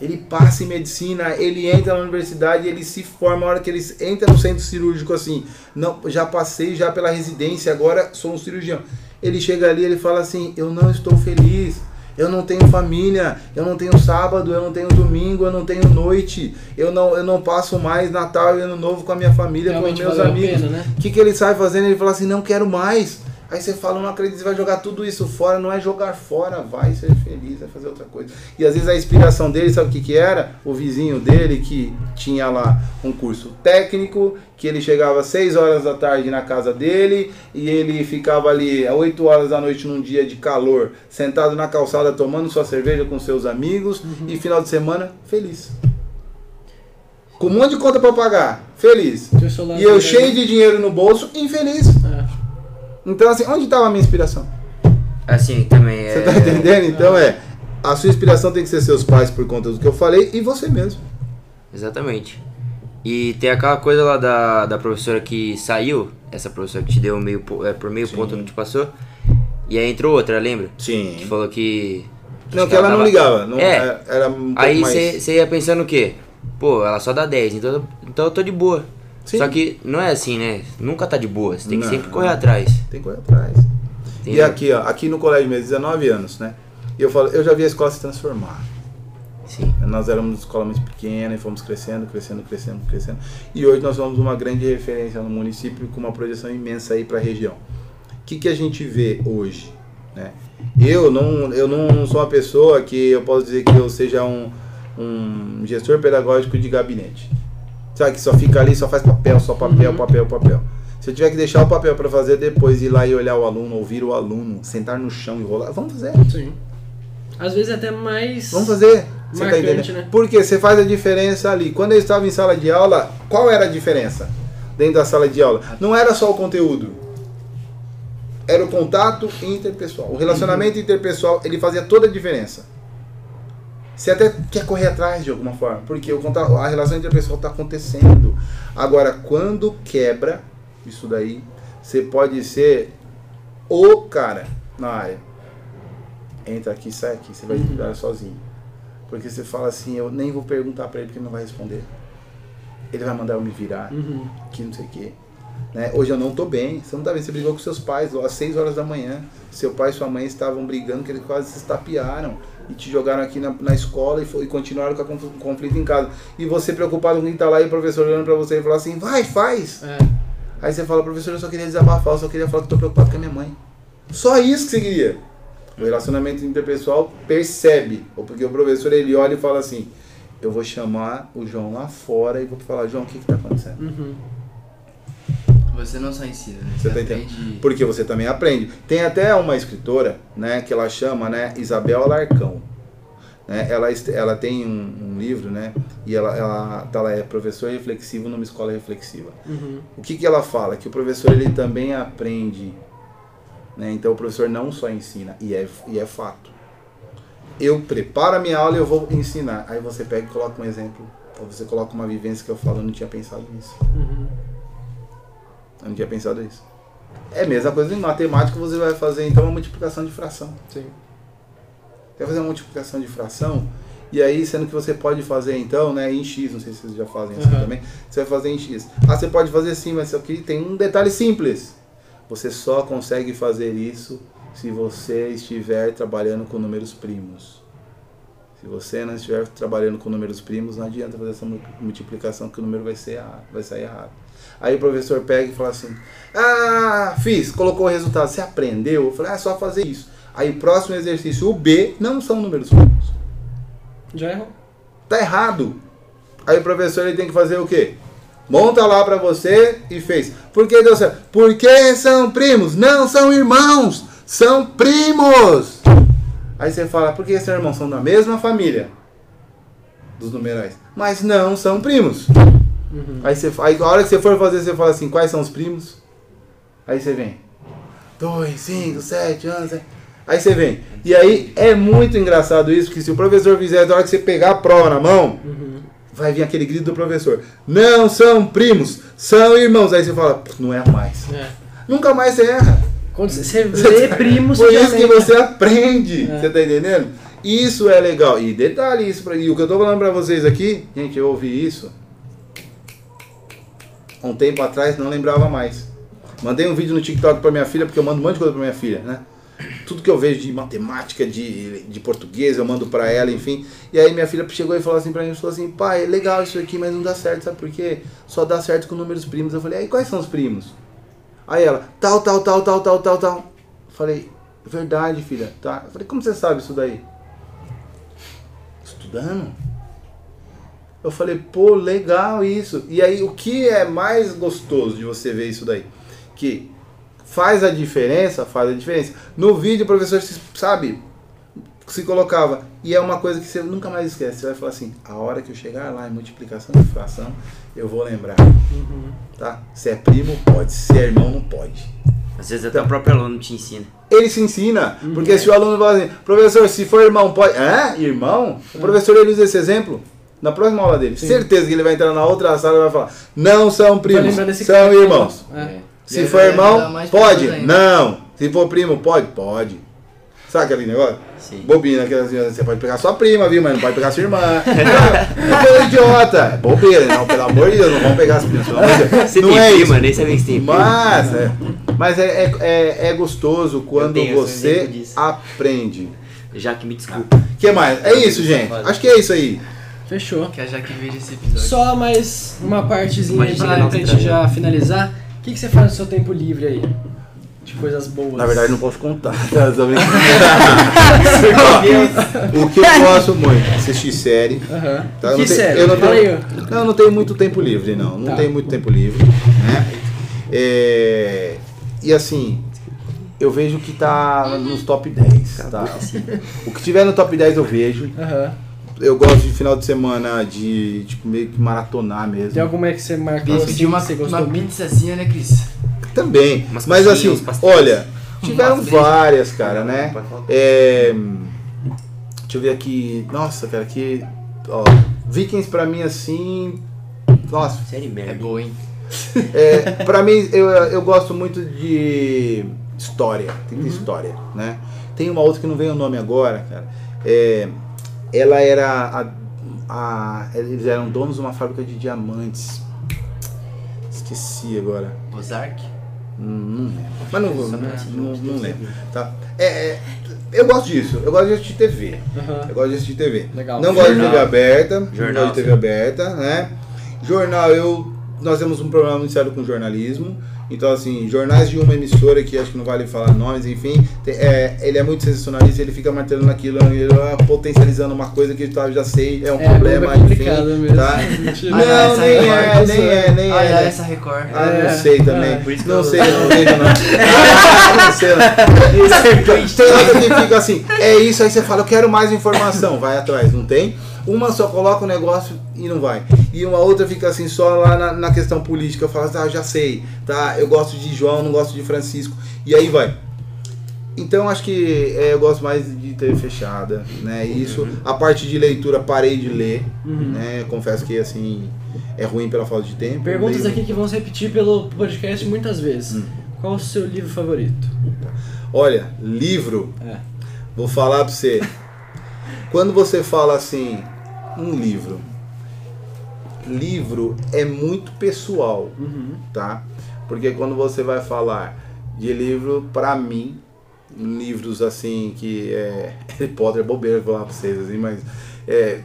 Ele passa em medicina, ele entra na universidade, ele se forma. A hora que ele entra no centro cirúrgico, assim, não, já passei já pela residência, agora sou um cirurgião. Ele chega ali, ele fala assim: Eu não estou feliz. Eu não tenho família, eu não tenho sábado, eu não tenho domingo, eu não tenho noite, eu não, eu não passo mais Natal e Ano Novo com a minha família, com Realmente meus valeu a amigos. né? O que, que ele sai fazendo? Ele fala assim, não quero mais. Aí você fala, não acredito, você vai jogar tudo isso fora. Não é jogar fora, vai ser feliz, vai fazer outra coisa. E às vezes a inspiração dele, sabe o que, que era? O vizinho dele que tinha lá um curso técnico, que ele chegava às 6 horas da tarde na casa dele e ele ficava ali às 8 horas da noite num dia de calor, sentado na calçada tomando sua cerveja com seus amigos e final de semana feliz. Com um monte de conta pra pagar, feliz. E eu cheio de dinheiro no bolso, infeliz. É. Então, assim, onde estava a minha inspiração? Assim, também é. Você tá entendendo? Então, é. A sua inspiração tem que ser seus pais por conta do que eu falei e você mesmo. Exatamente. E tem aquela coisa lá da, da professora que saiu, essa professora que te deu meio, é, por meio Sim. ponto não te passou. E aí entrou outra, lembra? Que Sim. falou que. Não, que ela não tava- ligava. Não, É. era- Era um Aí mais... você ia pensando o quê? Pô, ela só dá 10, então, então eu tô de boa. Sim. Só que não é assim, né? Nunca tá de boa, você tem que Não. sempre correr atrás. Tem que correr atrás. E aqui, ó, aqui no colégio mesmo, 19 anos, né? E eu falo, eu já vi a escola se transformar. Sim. Nós éramos uma escola muito pequena e fomos crescendo, crescendo, crescendo, crescendo. E hoje nós somos uma grande referência no município com uma projeção imensa aí para a região. O que, que a gente vê hoje? Né? Eu, não, eu não sou uma pessoa que eu posso dizer que eu seja um, um gestor pedagógico de gabinete. Sabe, que só fica ali, só faz papel, só papel, Uhum. papel, papel. Se eu tiver que deixar o papel para fazer depois, ir lá e olhar o aluno, ouvir o aluno, sentar no chão e rolar, vamos fazer. Sim. Às vezes até mais. Vamos fazer. Você tá Marcante, entendendo? né? Porque você faz a diferença ali. Quando eu estava em sala de aula, qual era a diferença dentro da sala de aula? Não era só o conteúdo. Era o contato interpessoal. O relacionamento interpessoal, ele fazia toda a diferença. Você até quer correr atrás de alguma forma, porque o contato, a relação interpessoal está acontecendo. Agora, quando quebra isso daí, você pode ser o cara na área. Entra aqui, sai aqui, você vai Uhum. estudar sozinho. Porque você fala assim, eu nem vou perguntar pra ele porque ele não vai responder. Ele vai mandar eu me virar, Uhum. que não sei o quê. Né? Hoje eu não tô bem. Você não tá bem, você brigou com seus pais às 6 horas da manhã. Seu pai e sua mãe estavam brigando, que eles quase se estapearam. E te jogaram aqui na, na escola e, foi- e continuaram com conf- conflito em casa. E você preocupado com quem tá lá e o professor olhando pra você e falar assim, vai, faz! É. Aí você fala, professor, eu só queria desabafar, eu só queria falar que tô preocupado com a minha mãe. Só isso que você queria. O relacionamento interpessoal percebe. Ou porque o professor ele olha e fala assim, eu vou chamar o João lá fora e vou falar, João, o que que tá acontecendo? Uhum. Você não só ensina, né? Você tá aprende. Porque você também aprende. Tem até uma escritora, né, que ela chama, né, Isabel Alarcão. Né, ela, ela tem um, um livro, né, e ela, ela, ela é professor reflexivo numa escola reflexiva. Uhum. O que, que ela fala? Que o professor ele também aprende. Né? Então o professor não só ensina, e é, e é fato. Eu preparo a minha aula e eu vou ensinar. Aí você pega e coloca um exemplo. Ou você coloca uma vivência que eu falo, eu não tinha pensado nisso. Uhum. Eu não tinha pensado nisso. É a mesma coisa em matemática, você vai fazer então uma multiplicação de fração. Sim. Você vai fazer uma multiplicação de fração, e aí, sendo que você pode fazer então, né, em x, não sei se vocês já fazem assim Uhum. também, você vai fazer em x. Ah, você pode fazer sim, mas aqui tem um detalhe simples. Você só consegue fazer isso se você estiver trabalhando com números primos. Se você não estiver trabalhando com números primos, não adianta fazer essa mu- multiplicação que o número vai, ser vai sair errado. Aí o professor pega e fala assim: Ah, fiz, colocou o resultado, você aprendeu? Eu falei: Ah, é só fazer isso. Aí o próximo exercício, o B, não são números primos. Já errou. Tá errado. Aí o professor ele tem que fazer o quê? Monta lá pra você e fez. Por que deu certo? Porque são primos, não são irmãos, são primos. Aí você fala, por que são irmãos? São da mesma família dos numerais, mas não são primos. Aí, você, aí a hora que você for fazer, você fala assim, quais são os primos? Aí você vem. 2, 5, 7, 11. Aí você vem. E aí é muito engraçado isso, que se o professor fizer, na hora que você pegar a prova na mão, vai vir aquele grito do professor. Não são primos, são irmãos. Aí você fala, "Pff, não erra mais. É. Nunca mais você erra. Quando você lê primos, Por isso que você aprende. É. Você tá entendendo? Isso é legal. E detalhe isso pra, e o que eu tô falando pra vocês aqui, gente, eu ouvi isso há um tempo atrás, não lembrava mais. Mandei um vídeo no TikTok pra minha filha, porque eu mando um monte de coisa pra minha filha, né? Tudo que eu vejo de matemática, de, de português, eu mando pra ela, enfim. E aí minha filha chegou e falou assim pra mim, falou assim, pai, legal isso aqui, mas não dá certo, sabe por quê? Só dá certo com números primos. Eu falei, aí quais são os primos? Aí ela, tal, tal, tal, tal, tal, tal, tal. Falei, verdade, filha, tá? Eu falei, como você sabe isso daí? Estudando. Eu falei, pô, legal isso. E aí, o que é mais gostoso de você ver isso daí? Que faz a diferença, faz a diferença. No vídeo, o professor, sabe, se colocava. E é uma coisa que você nunca mais esquece. Você vai falar assim, a hora que eu chegar lá em multiplicação e fração, eu vou lembrar. Tá? Se é primo, pode. Se é irmão, não pode. Às vezes até o próprio aluno te ensina. Ele se ensina. Porque se o aluno fala assim, professor, se for irmão, pode. Hã? Irmão? O professor ele usa esse exemplo na próxima aula dele. Sim. Certeza que ele vai entrar na outra sala e vai falar: não são primos, são irmãos. falou. É. Se for irmão, pode? Não. Se for primo, pode? Pode. Sabe aquele negócio? Sim. Bobina, aquela assim, você pode pegar sua prima, viu? Mas não pode pegar sua irmã. Não, é idiota. É bobeira, não, pelo amor de Deus, não vamos pegar as primas, pelo amor de Deus. Você não tem é prima, isso. nem sabia que tem prima. Mas, é, mas é, é, é, é gostoso quando tenho, você aprende. Já que me desculpa. O que mais? É isso, gente. Acho que é isso aí. Fechou. Que a Jaque veja esse episódio. Só mais uma partezinha aí pra, pra gente tá já finalizar. O que, que você faz no seu tempo livre aí? De coisas boas. Na verdade, não posso contar. Tá, o que eu gosto muito, assistir série. Aham. Tá? Eu Que não tenho- sério? eu não tenho-. Não, eu não tenho muito tempo livre, não. Não Tá. tenho muito tempo livre, né? É, e assim, eu vejo que tá nos top 10, tá? O que tiver no top 10 eu vejo. Aham. Eu gosto de final de semana de, tipo, meio que maratonar mesmo. Tem alguma que você marcou Pedi assim, uma, que você gostou uma muito? pizzazinha, né, Cris? Também. Umas Mas coxinhas, assim, pastéis. olha, tiveram Umas várias, cara, né? É, deixa eu ver aqui. Nossa, cara, que. Ó, Vikings pra mim assim. Nossa, Série É merda. boa, hein? é, pra mim eu, eu gosto muito de história. Tem que ter história, né? Tem uma outra que não vem o nome agora, cara. É, ela era. A, a- eles eram donos de uma fábrica de diamantes. Esqueci agora. Ozark? Hum, Não lembro. Mas não, vou- Só não, pra- não, não lembro. Tá? É, é, eu gosto disso. Eu gosto de assistir TV. Aham. Eu gosto de assistir TV. Legal. Não gosto de Jornal. TV aberta. não Jornal, gosto de TV sim. aberta, né? Jornal, eu. Nós temos um programa muito sério com jornalismo. Então, assim, jornais de uma emissora que acho que não vale falar nomes, enfim. tem- é, ele é muito sensacionalista, ele fica martelando aquilo, ele vai potencializando uma coisa que eu já sei, é um É, problema, é enfim. mesmo. Tá? Ah, Não, essa nem Record, é, nem é, nem Ah, é. é, né? essa Record. Ah, É, não sei também. é, por isso que não eu- sei, não vejo não. Ah, não sei não. Tem outra que fica assim, é isso, aí você fala, eu quero mais informação, vai atrás, não tem? Uma só coloca o negócio e não vai. E uma outra fica assim, só lá na, na questão política, fala assim, ah, já sei, tá? Eu gosto de João, não gosto de Francisco. E aí vai. Então acho que é, eu gosto mais de TV fechada, né? Isso, a parte de leitura parei de ler, Uhum. né? Confesso que assim é ruim pela falta de tempo. Perguntas aqui que vão se repetir pelo podcast muitas vezes. Hum. Qual o seu livro favorito? Olha, livro, É. vou falar pra você. Quando você fala assim, um livro, livro é muito pessoal, Uhum. tá? Porque quando você vai falar de livro, pra mim, livros assim que é. Harry Potter é bobeira falar pra vocês, assim, mas. É,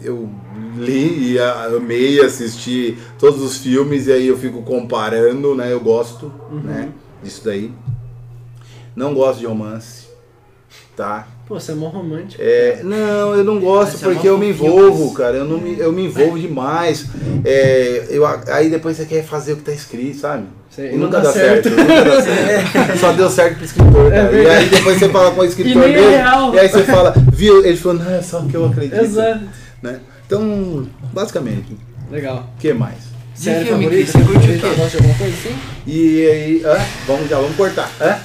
eu li e amei assistir todos os filmes e aí eu fico comparando, né? Eu gosto, né? Disso daí. Não gosto de romance, tá? Pô, você é mó romântico. É, não, eu não gosto Essa é porque uma eu me envolvo, mas- cara. Eu, não me, eu me envolvo demais. É, eu, aí depois você quer fazer o que tá escrito, sabe? Sei, E nunca dá dá certo. certo. nunca dá certo. Só deu certo pro escritor, É cara. e aí depois você fala com o escritor é mesmo. real. E aí você fala, viu? Ele falou, não, é só que eu acredito. Exato. Né? Então, basicamente, Legal. o que mais? Favorita? Cris, você curte o quê? Gosta de alguma coisa assim? E aí, hã? vamos já, vamos cortar. Hã?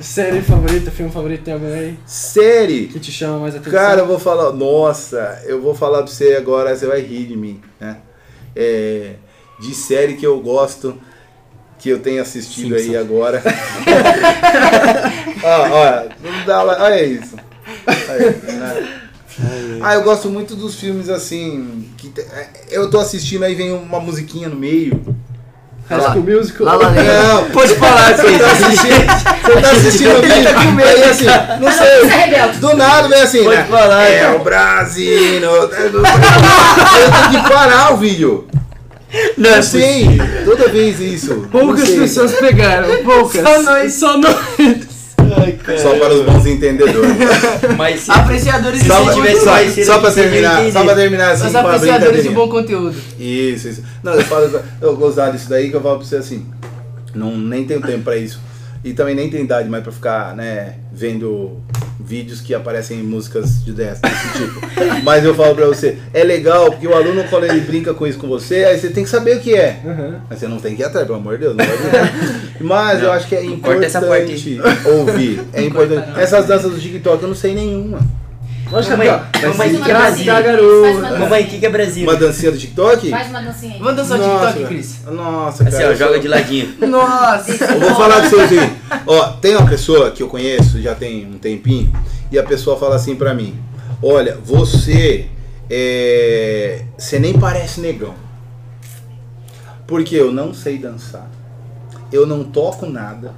Série favorita, filme favorito, tem algum aí Série. que te chama mais atenção? Cara, eu vou falar, nossa, eu vou falar pra você agora, você vai rir de mim, né? É, de série que eu gosto, que eu tenho assistido aí agora. ó, ó, não dá lá, olha isso. Né? Ah, eu gosto muito dos filmes assim. Que, é, eu tô assistindo aí vem uma musiquinha no meio. High School Musical? Lá, lá, lá. Não, Pode falar, você tá assistindo, você tá assistindo o vídeo, aí assim, não Você sei. é. Do nada vem assim, Pode né? falar, É cara. o Brasil. Eu tenho que parar o vídeo. Não, Não sei, toda vez isso. Poucas pessoas pegaram, poucas. Só nós. Só nós. Só para os bons entendedores. Mas se, Apreciadores de Só, bom tivesse só, só pra a gente teria terminar, só pra terminar assim Os apreciadores de bom conteúdo. Isso, isso. Não, eu falo, eu gostar disso daí que eu falo pra você assim. Não, nem tenho tempo pra isso. E também nem tenho idade mais pra ficar, né, vendo vídeos que aparecem em músicas de dessa, desse tipo. Mas eu falo pra você, é legal porque o aluno, quando ele brinca com isso com você, aí você tem que saber o que é. Uhum. Mas você não tem que ir atrás, pelo amor de Deus. Não. Mas eu acho que é importante ouvir. É importante. Essas danças do TikTok eu não sei nenhuma. Lógico Mamãe, ó, mamãe, vai que é Brasil? Garoto. uma Mamãe, o que, que é Brasil? Uma dancinha do TikTok? Faz uma dancinha aí. Vamos dançar o Nossa, TikTok, Cris. Nossa, Assim, cara. ó, eu joga sou- de ladinho. Nossa. Eu vou falar pra vocês assim. Ó, tem uma pessoa que eu conheço, já tem um tempinho, e a pessoa fala assim pra mim: Olha, você. É, você nem parece negão. Porque eu não sei dançar. Eu não toco nada.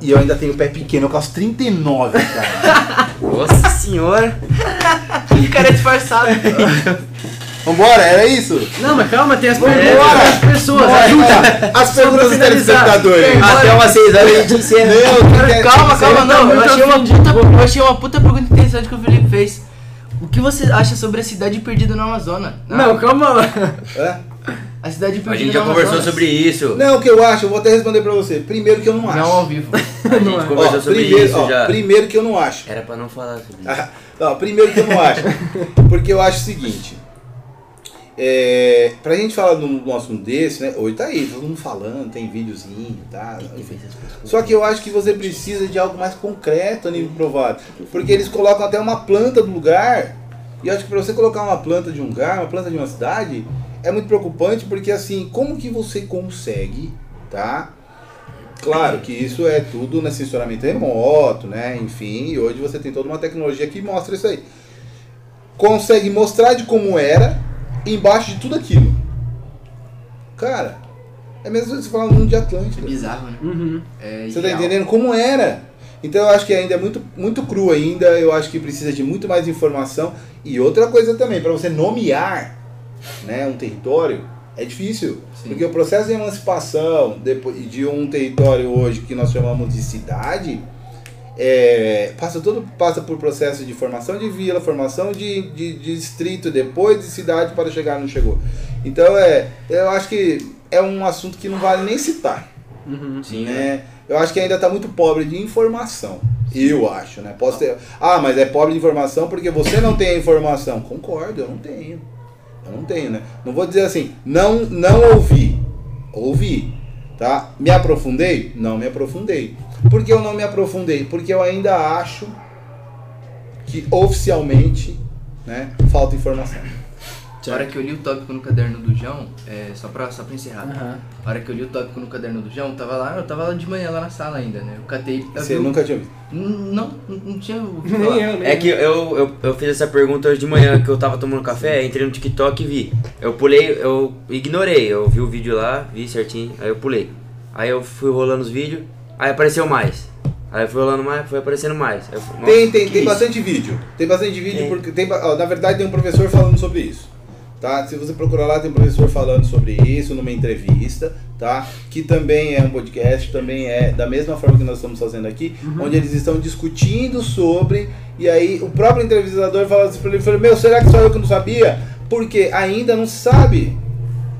E eu ainda tenho pé pequeno, eu calço 39, cara. Nossa senhora. Que cara disfarçado. Vambora, era isso? Não, mas calma, tem as Vambora. perguntas das pessoas. Bora, Ajuda. ó, As perguntas dos telespectadores. Até umas 6 horas a gente encerra. Calma, calma, tá não. Eu muito achei, uma puta, eu achei uma puta pergunta interessante que o Felipe fez. O que você acha sobre a cidade perdida no Amazonas? Não, calma lá. A cidade perdida A gente já conversou sobre isso. Não, o que eu acho, eu vou até responder pra você. Primeiro que eu não acho. Não ao vivo. A gente Não é. conversou Ó, sobre primeiro, isso ó, já. primeiro que eu não acho. Era pra não falar sobre isso. Não, primeiro que eu não acho. Porque eu acho o seguinte. É, pra gente falar de um assunto desse, né? Hoje tá aí, todo mundo falando, tem videozinho, tá? Enfim. Só que eu acho que você precisa de algo mais concreto a nível provado. Porque eles colocam até uma planta do lugar. E eu acho que pra você colocar uma planta de um lugar, uma planta de uma cidade, é muito preocupante porque assim, como que você consegue, tá? Claro que isso é tudo nesse sensoramento remoto, né? Enfim, e hoje você tem toda uma tecnologia que mostra isso aí. Consegue mostrar de como era embaixo de tudo aquilo. Cara, é mesmo você falar no mundo de Atlântida. Bizarro, né? Uhum. É Você tá entendendo como era? Então eu acho que ainda é muito, muito cru ainda, eu acho que precisa de muito mais informação. E outra coisa também, para você nomear né, um território, é difícil. Sim. Porque o processo de emancipação depois de um território hoje que nós chamamos de cidade, é, passa todo passa por processo de formação de vila, formação de, de, de distrito, depois de cidade para chegar no chegou. Então é, eu acho que é um assunto que não vale nem citar Uhum. Sim, né? né? Eu acho que ainda está muito pobre de informação. Eu acho, né? Posso ter. Ah, mas é pobre de informação porque você não tem a informação. Concordo, eu não tenho. Eu não tenho, né? Não vou dizer assim, não, não ouvi. Ouvi. Tá? Me aprofundei? Não me aprofundei. Por que eu não me aprofundei? Porque eu ainda acho que oficialmente né, falta informação. A hora que eu li o tópico no caderno do João, é, só, pra, só pra encerrar. Aham. A hora que eu li o tópico no caderno do João, tava lá, eu tava lá de manhã lá na sala ainda, né? Eu catei. eu Você vi nunca tinha visto. Não, não tinha o que Nem eu, nem É que eu, eu, eu fiz essa pergunta hoje de manhã que eu tava tomando café, entrei no TikTok e vi. Eu pulei, eu ignorei, eu vi o vídeo lá, vi certinho, aí eu pulei. Aí eu fui rolando os vídeos, Aí apareceu mais. Aí foi rolando mais, foi aparecendo mais. Falei, Tem, "Nossa, tem, tem isso?" bastante vídeo. Tem bastante vídeo Tem. porque tem, ó, na verdade tem um professor falando sobre isso. Tá? Se você procurar lá, tem um professor falando sobre isso numa entrevista, tá? Que também é um podcast, também é da mesma forma que nós estamos fazendo aqui, onde eles estão discutindo sobre, e aí o próprio entrevistador fala assim pra ele, fala, meu, será que só eu que não sabia? Porque ainda não se sabe.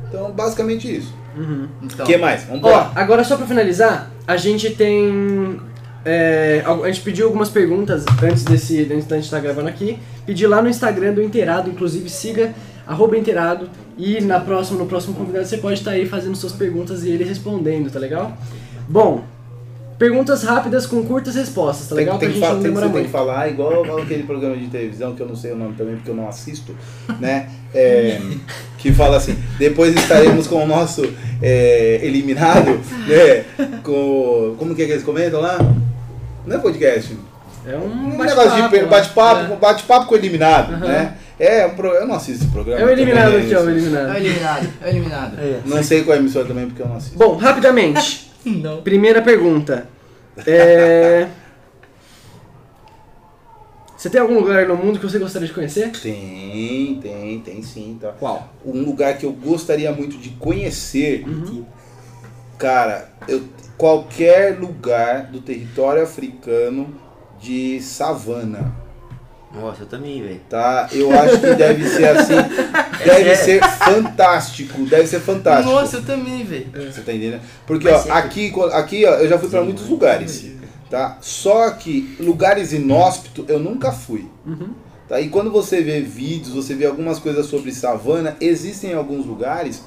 Então, basicamente isso. Uhum. O Então, que mais? Vamos Ó, lá. agora só pra finalizar, a gente tem. é, a gente pediu algumas perguntas antes desse. Antes da gente estar gravando aqui. Pedi lá no Instagram do Inteirado, inclusive siga arroba Inteirado. E na próxima, no próximo convidado você pode estar aí fazendo suas perguntas e ele respondendo, tá legal? Bom, perguntas rápidas com curtas respostas, tá Tem, legal? tem pra que gente tem, você tem que falar igual aquele programa de televisão que eu não sei o nome também porque eu não assisto, né? É, que fala assim, depois estaremos com o nosso é, eliminado, né? Com, como que é que eles comentam lá? Não é podcast. É um Um negócio de né? bate-papo, É. bate-papo com o eliminado, Aham. né? É, um pro- eu não assisto esse programa. É o eliminado aqui, ó, o isso. é o eliminado. eliminado, é o eliminado. Não sei qual é a emissora também porque eu não assisto. Bom, rapidamente. Não. Primeira pergunta. É... Você tem algum lugar no mundo que você gostaria de conhecer? Tem, tem, tem sim, tá? Qual? Um lugar que eu gostaria muito de conhecer Uhum. Cara, eu, qualquer lugar do território africano de savana, Nossa, eu também, velho. tá? Eu acho que deve ser assim, deve ser fantástico, deve ser fantástico. Nossa, eu também, velho. Você tá entendendo? Porque ó, aqui, aqui ó, eu já fui pra muitos lugares, tá? Só que lugares inóspitos eu nunca fui. Uhum. Tá? E quando você vê vídeos, você vê algumas coisas sobre savana, existem alguns lugares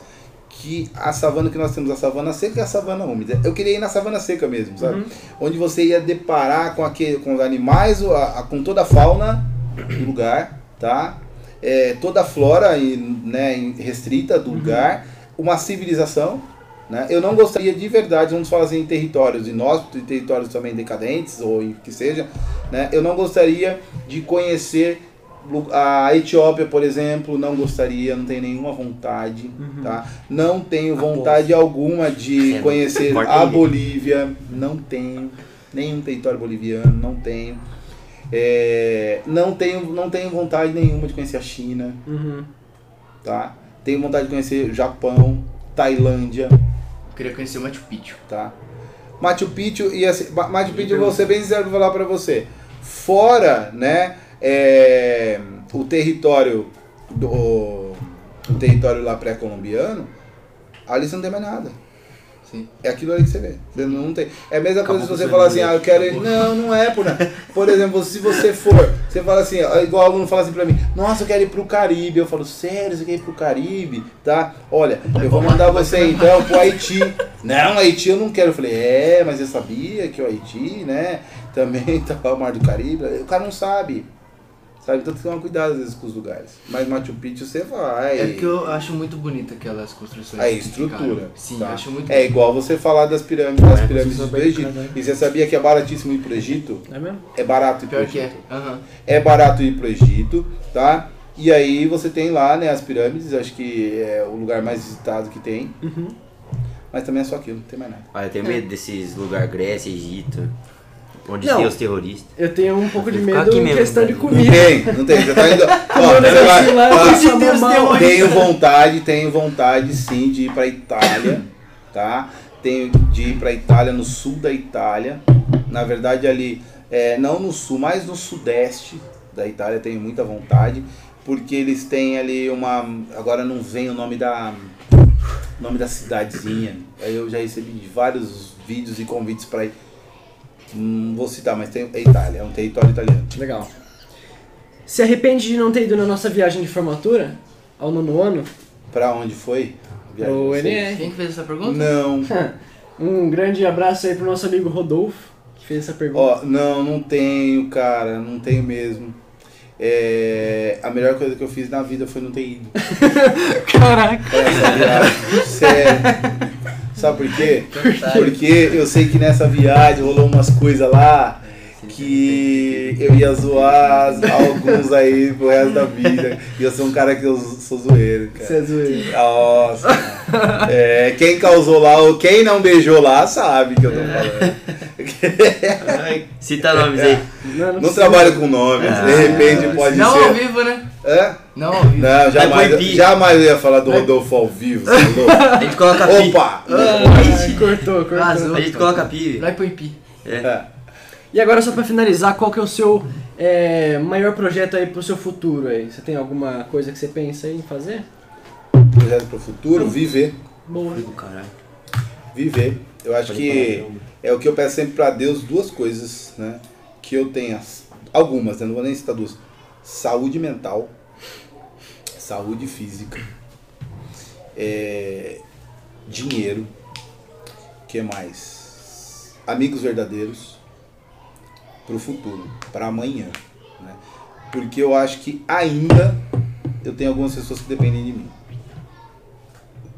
que a savana que nós temos, a savana seca e a savana úmida. Eu queria ir na savana seca mesmo, sabe? Uhum. Onde você ia deparar com, aquele, com os animais, a- a- com toda a fauna do lugar, tá? É, toda a flora e, né, em- restrita do lugar, uma civilização. Né? Eu não gostaria de verdade, vamos falar assim, em territórios inóspitos e territórios também decadentes, ou em que seja, né? eu não gostaria de conhecer a Etiópia, por exemplo, não gostaria, não tenho nenhuma vontade, tá? Não tenho vontade alguma de conhecer a. Bolívia, não tenho, nenhum território boliviano, não tenho. É, não tenho, não tenho vontade nenhuma de conhecer a China, Uhum. tá? Tenho vontade de conhecer Japão, Tailândia, Eu queria conhecer o Machu Picchu. tá? Machu Picchu e assim, Ma- Machu Picchu, vou ser bem sincero pra falar pra você. Fora, né, é, o território do o território lá pré-colombiano, ali você não tem mais nada. Sim. É aquilo ali que você vê. Você não tem. É a mesma Acabou coisa se você o falar assim, ah, eu quero ir. Não, não é por nada. Por exemplo, se você for, você fala assim, igual aluno fala assim pra mim, nossa, eu quero ir pro Caribe. Eu falo, sério, você quer ir pro Caribe? Tá? Olha, eu vou mandar você então pro Haiti. Não, Haiti eu não quero. Eu falei, é, mas eu sabia que o Haiti, né? Também tá o Mar do Caribe. O cara não sabe. Sabe? Então tem que tomar cuidado às vezes com os lugares. Mas Machu Picchu você vai. É porque eu acho muito bonita aquelas construções. A estrutura. ficaram. Sim, tá? acho muito É igual você falar das pirâmides, das É, pirâmides do Egito. cada- E você sabia que é baratíssimo ir pro Egito? É mesmo? É barato ir pro Pior que é. Egito. Aham. É barato ir pro Egito, tá? E aí você tem lá, né, as pirâmides, acho que é o lugar mais visitado que tem. Uhum. Mas também é só aquilo, não tem mais nada. Olha, eu tenho medo desses lugares, Grécia, Egito, onde Não. tem os terroristas. Eu tenho um pouco de medo em mesmo, questão de velho. Não comida. tem, não tem. Você tá indo. Ó, vai- lá, ó. Tenho vontade, tenho vontade sim de ir pra Itália, tá? Tenho de ir pra Itália, no sul da Itália. Na verdade, ali, é, não no sul, mas no sudeste da Itália, tenho muita vontade. Porque eles têm ali uma. Agora não vem o nome da. nome da cidadezinha. Aí eu já recebi vários vídeos e convites pra ir. Não vou citar, mas tem, é Itália, é um território italiano. Legal. Se arrepende de não ter ido na nossa viagem de formatura? Ao nono ano? Pra onde foi? a viagem de O? NR. Quem que fez essa pergunta? Não. Um grande abraço aí pro nosso amigo Rodolfo, que fez essa pergunta. Ó, não, não tenho, cara, não tenho mesmo. É, a melhor coisa que eu fiz na vida foi não ter ido. Caraca. essa viagem. Sério. Sabe por quê? Porque eu sei que nessa viagem rolou umas coisas lá que eu ia zoar alguns aí pro resto da vida. E eu sou um cara que eu sou zoeiro, Você cara. é zoeiro. Nossa. É, quem causou lá ou quem não beijou lá sabe que eu tô falando. Ai, Cita nomes aí. Não, Não precisa. trabalho com nomes, de repente pode Não ao ser. vivo, né? Hã? Não ao vivo. Não, jamais, pi. jamais eu ia falar do Rodolfo ao vivo, você é? A gente coloca pi. Opa! Ai, cortou, cortou. Vazou. A gente coloca pi. Vai pro IP. É. E agora, só pra finalizar, qual que é o seu é, maior projeto aí pro seu futuro aí? Você tem alguma coisa que você pensa aí em fazer? Projeto pro futuro, viver. Boa. Caralho. Viver. Eu acho que é o que eu peço sempre pra Deus, duas coisas, né? Que eu tenha, algumas, né? Não vou nem citar duas. Saúde mental, saúde física, é, dinheiro, que mais? Amigos verdadeiros pro futuro, para amanhã, né? Porque eu acho que ainda eu tenho algumas pessoas que dependem de mim.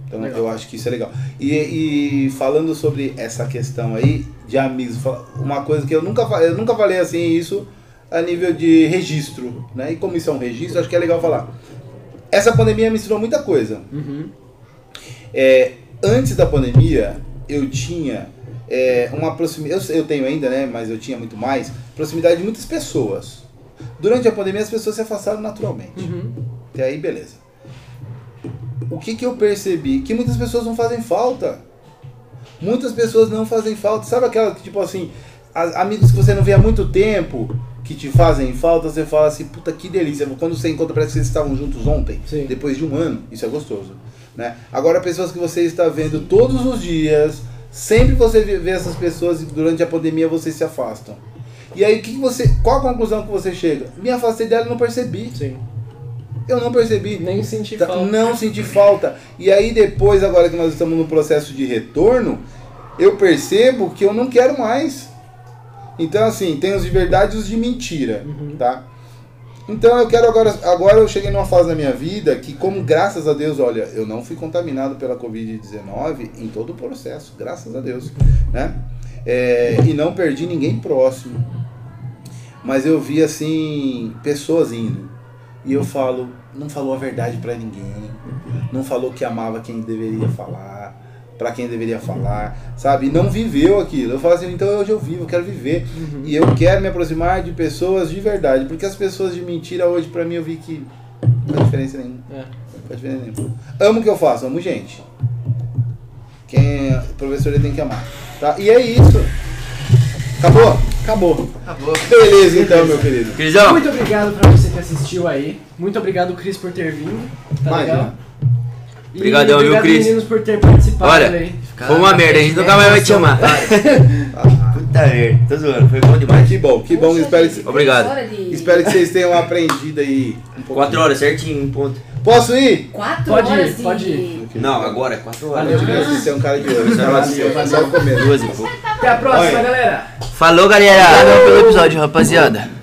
Então Legal. eu acho que isso é legal. E, e falando sobre essa questão aí de amigos, uma coisa que eu nunca, eu nunca falei assim isso a nível de registro, né? E como isso é um registro, acho que é legal falar. Essa pandemia me ensinou muita coisa. Uhum. É, antes da pandemia, eu tinha é, uma proximidade. Eu, eu tenho ainda, né? Mas eu tinha muito mais. Proximidade de muitas pessoas. Durante a pandemia, as pessoas se afastaram naturalmente. Uhum. Até aí, beleza. O que, que eu percebi? Que muitas pessoas não fazem falta. Muitas pessoas não fazem falta. Sabe aquela que, tipo assim, amigos que você não vê há muito tempo que te fazem falta, você fala assim, puta que delícia. Quando você encontra, parece que vocês estavam juntos ontem, Sim. depois de um ano. Isso é gostoso. Né? Agora, pessoas que você está vendo todos os dias, sempre você vê essas pessoas e durante a pandemia vocês se afastam. E aí, que você, qual a conclusão que você chega? Me afastei dela e não percebi. Sim. Eu não percebi. Nem senti Tá- falta. Não senti falta. E aí depois, agora que nós estamos no processo de retorno, eu percebo que eu não quero mais. Então assim, tem os de verdade e os de mentira, tá? Então eu quero agora, agora eu cheguei numa fase da minha vida que como graças a Deus, olha, eu não fui contaminado pela Covid-19 em todo o processo, graças a Deus, né? É, e não perdi ninguém próximo. Mas eu vi assim, pessoas indo. E eu falo, não falou a verdade pra ninguém. Não falou que amava quem deveria falar, pra quem deveria falar, sabe? E não viveu aquilo. Eu falo assim, então hoje eu vivo, eu quero viver. E eu quero me aproximar de pessoas de verdade, porque as pessoas de mentira hoje pra mim eu vi que não faz diferença nenhuma. É. Não faz diferença nenhuma. Amo o que eu faço, amo gente. Quem o professor ele tem que amar, tá? E é isso. Acabou? Acabou. Acabou. Beleza então, meu querido. Crisão, Muito obrigado pra você que assistiu aí. Muito obrigado, Cris, por ter vindo. Tá Imagina. legal? Obrigadão, viu, obrigado, Cris? meninos, por ter participado Olha, aí. foi uma merda, a gente nunca mais vai te chamar. Puta merda, tô zoando, foi bom demais. que bom, que bom. Espero que, Obrigado. espero que vocês tenham aprendido aí um. Quatro horas, certinho, um ponto. Posso ir? Quatro Pode ir, horas de... pode ir. Não, agora é quatro horas. Valeu, Eu Cris. Você é um cara de ouro. Valeu, Valeu, valeu. Só o começo. Duas e pouco. Até a próxima, Olha. galera. Falou, galera! Obrigado pelo episódio, rapaziada.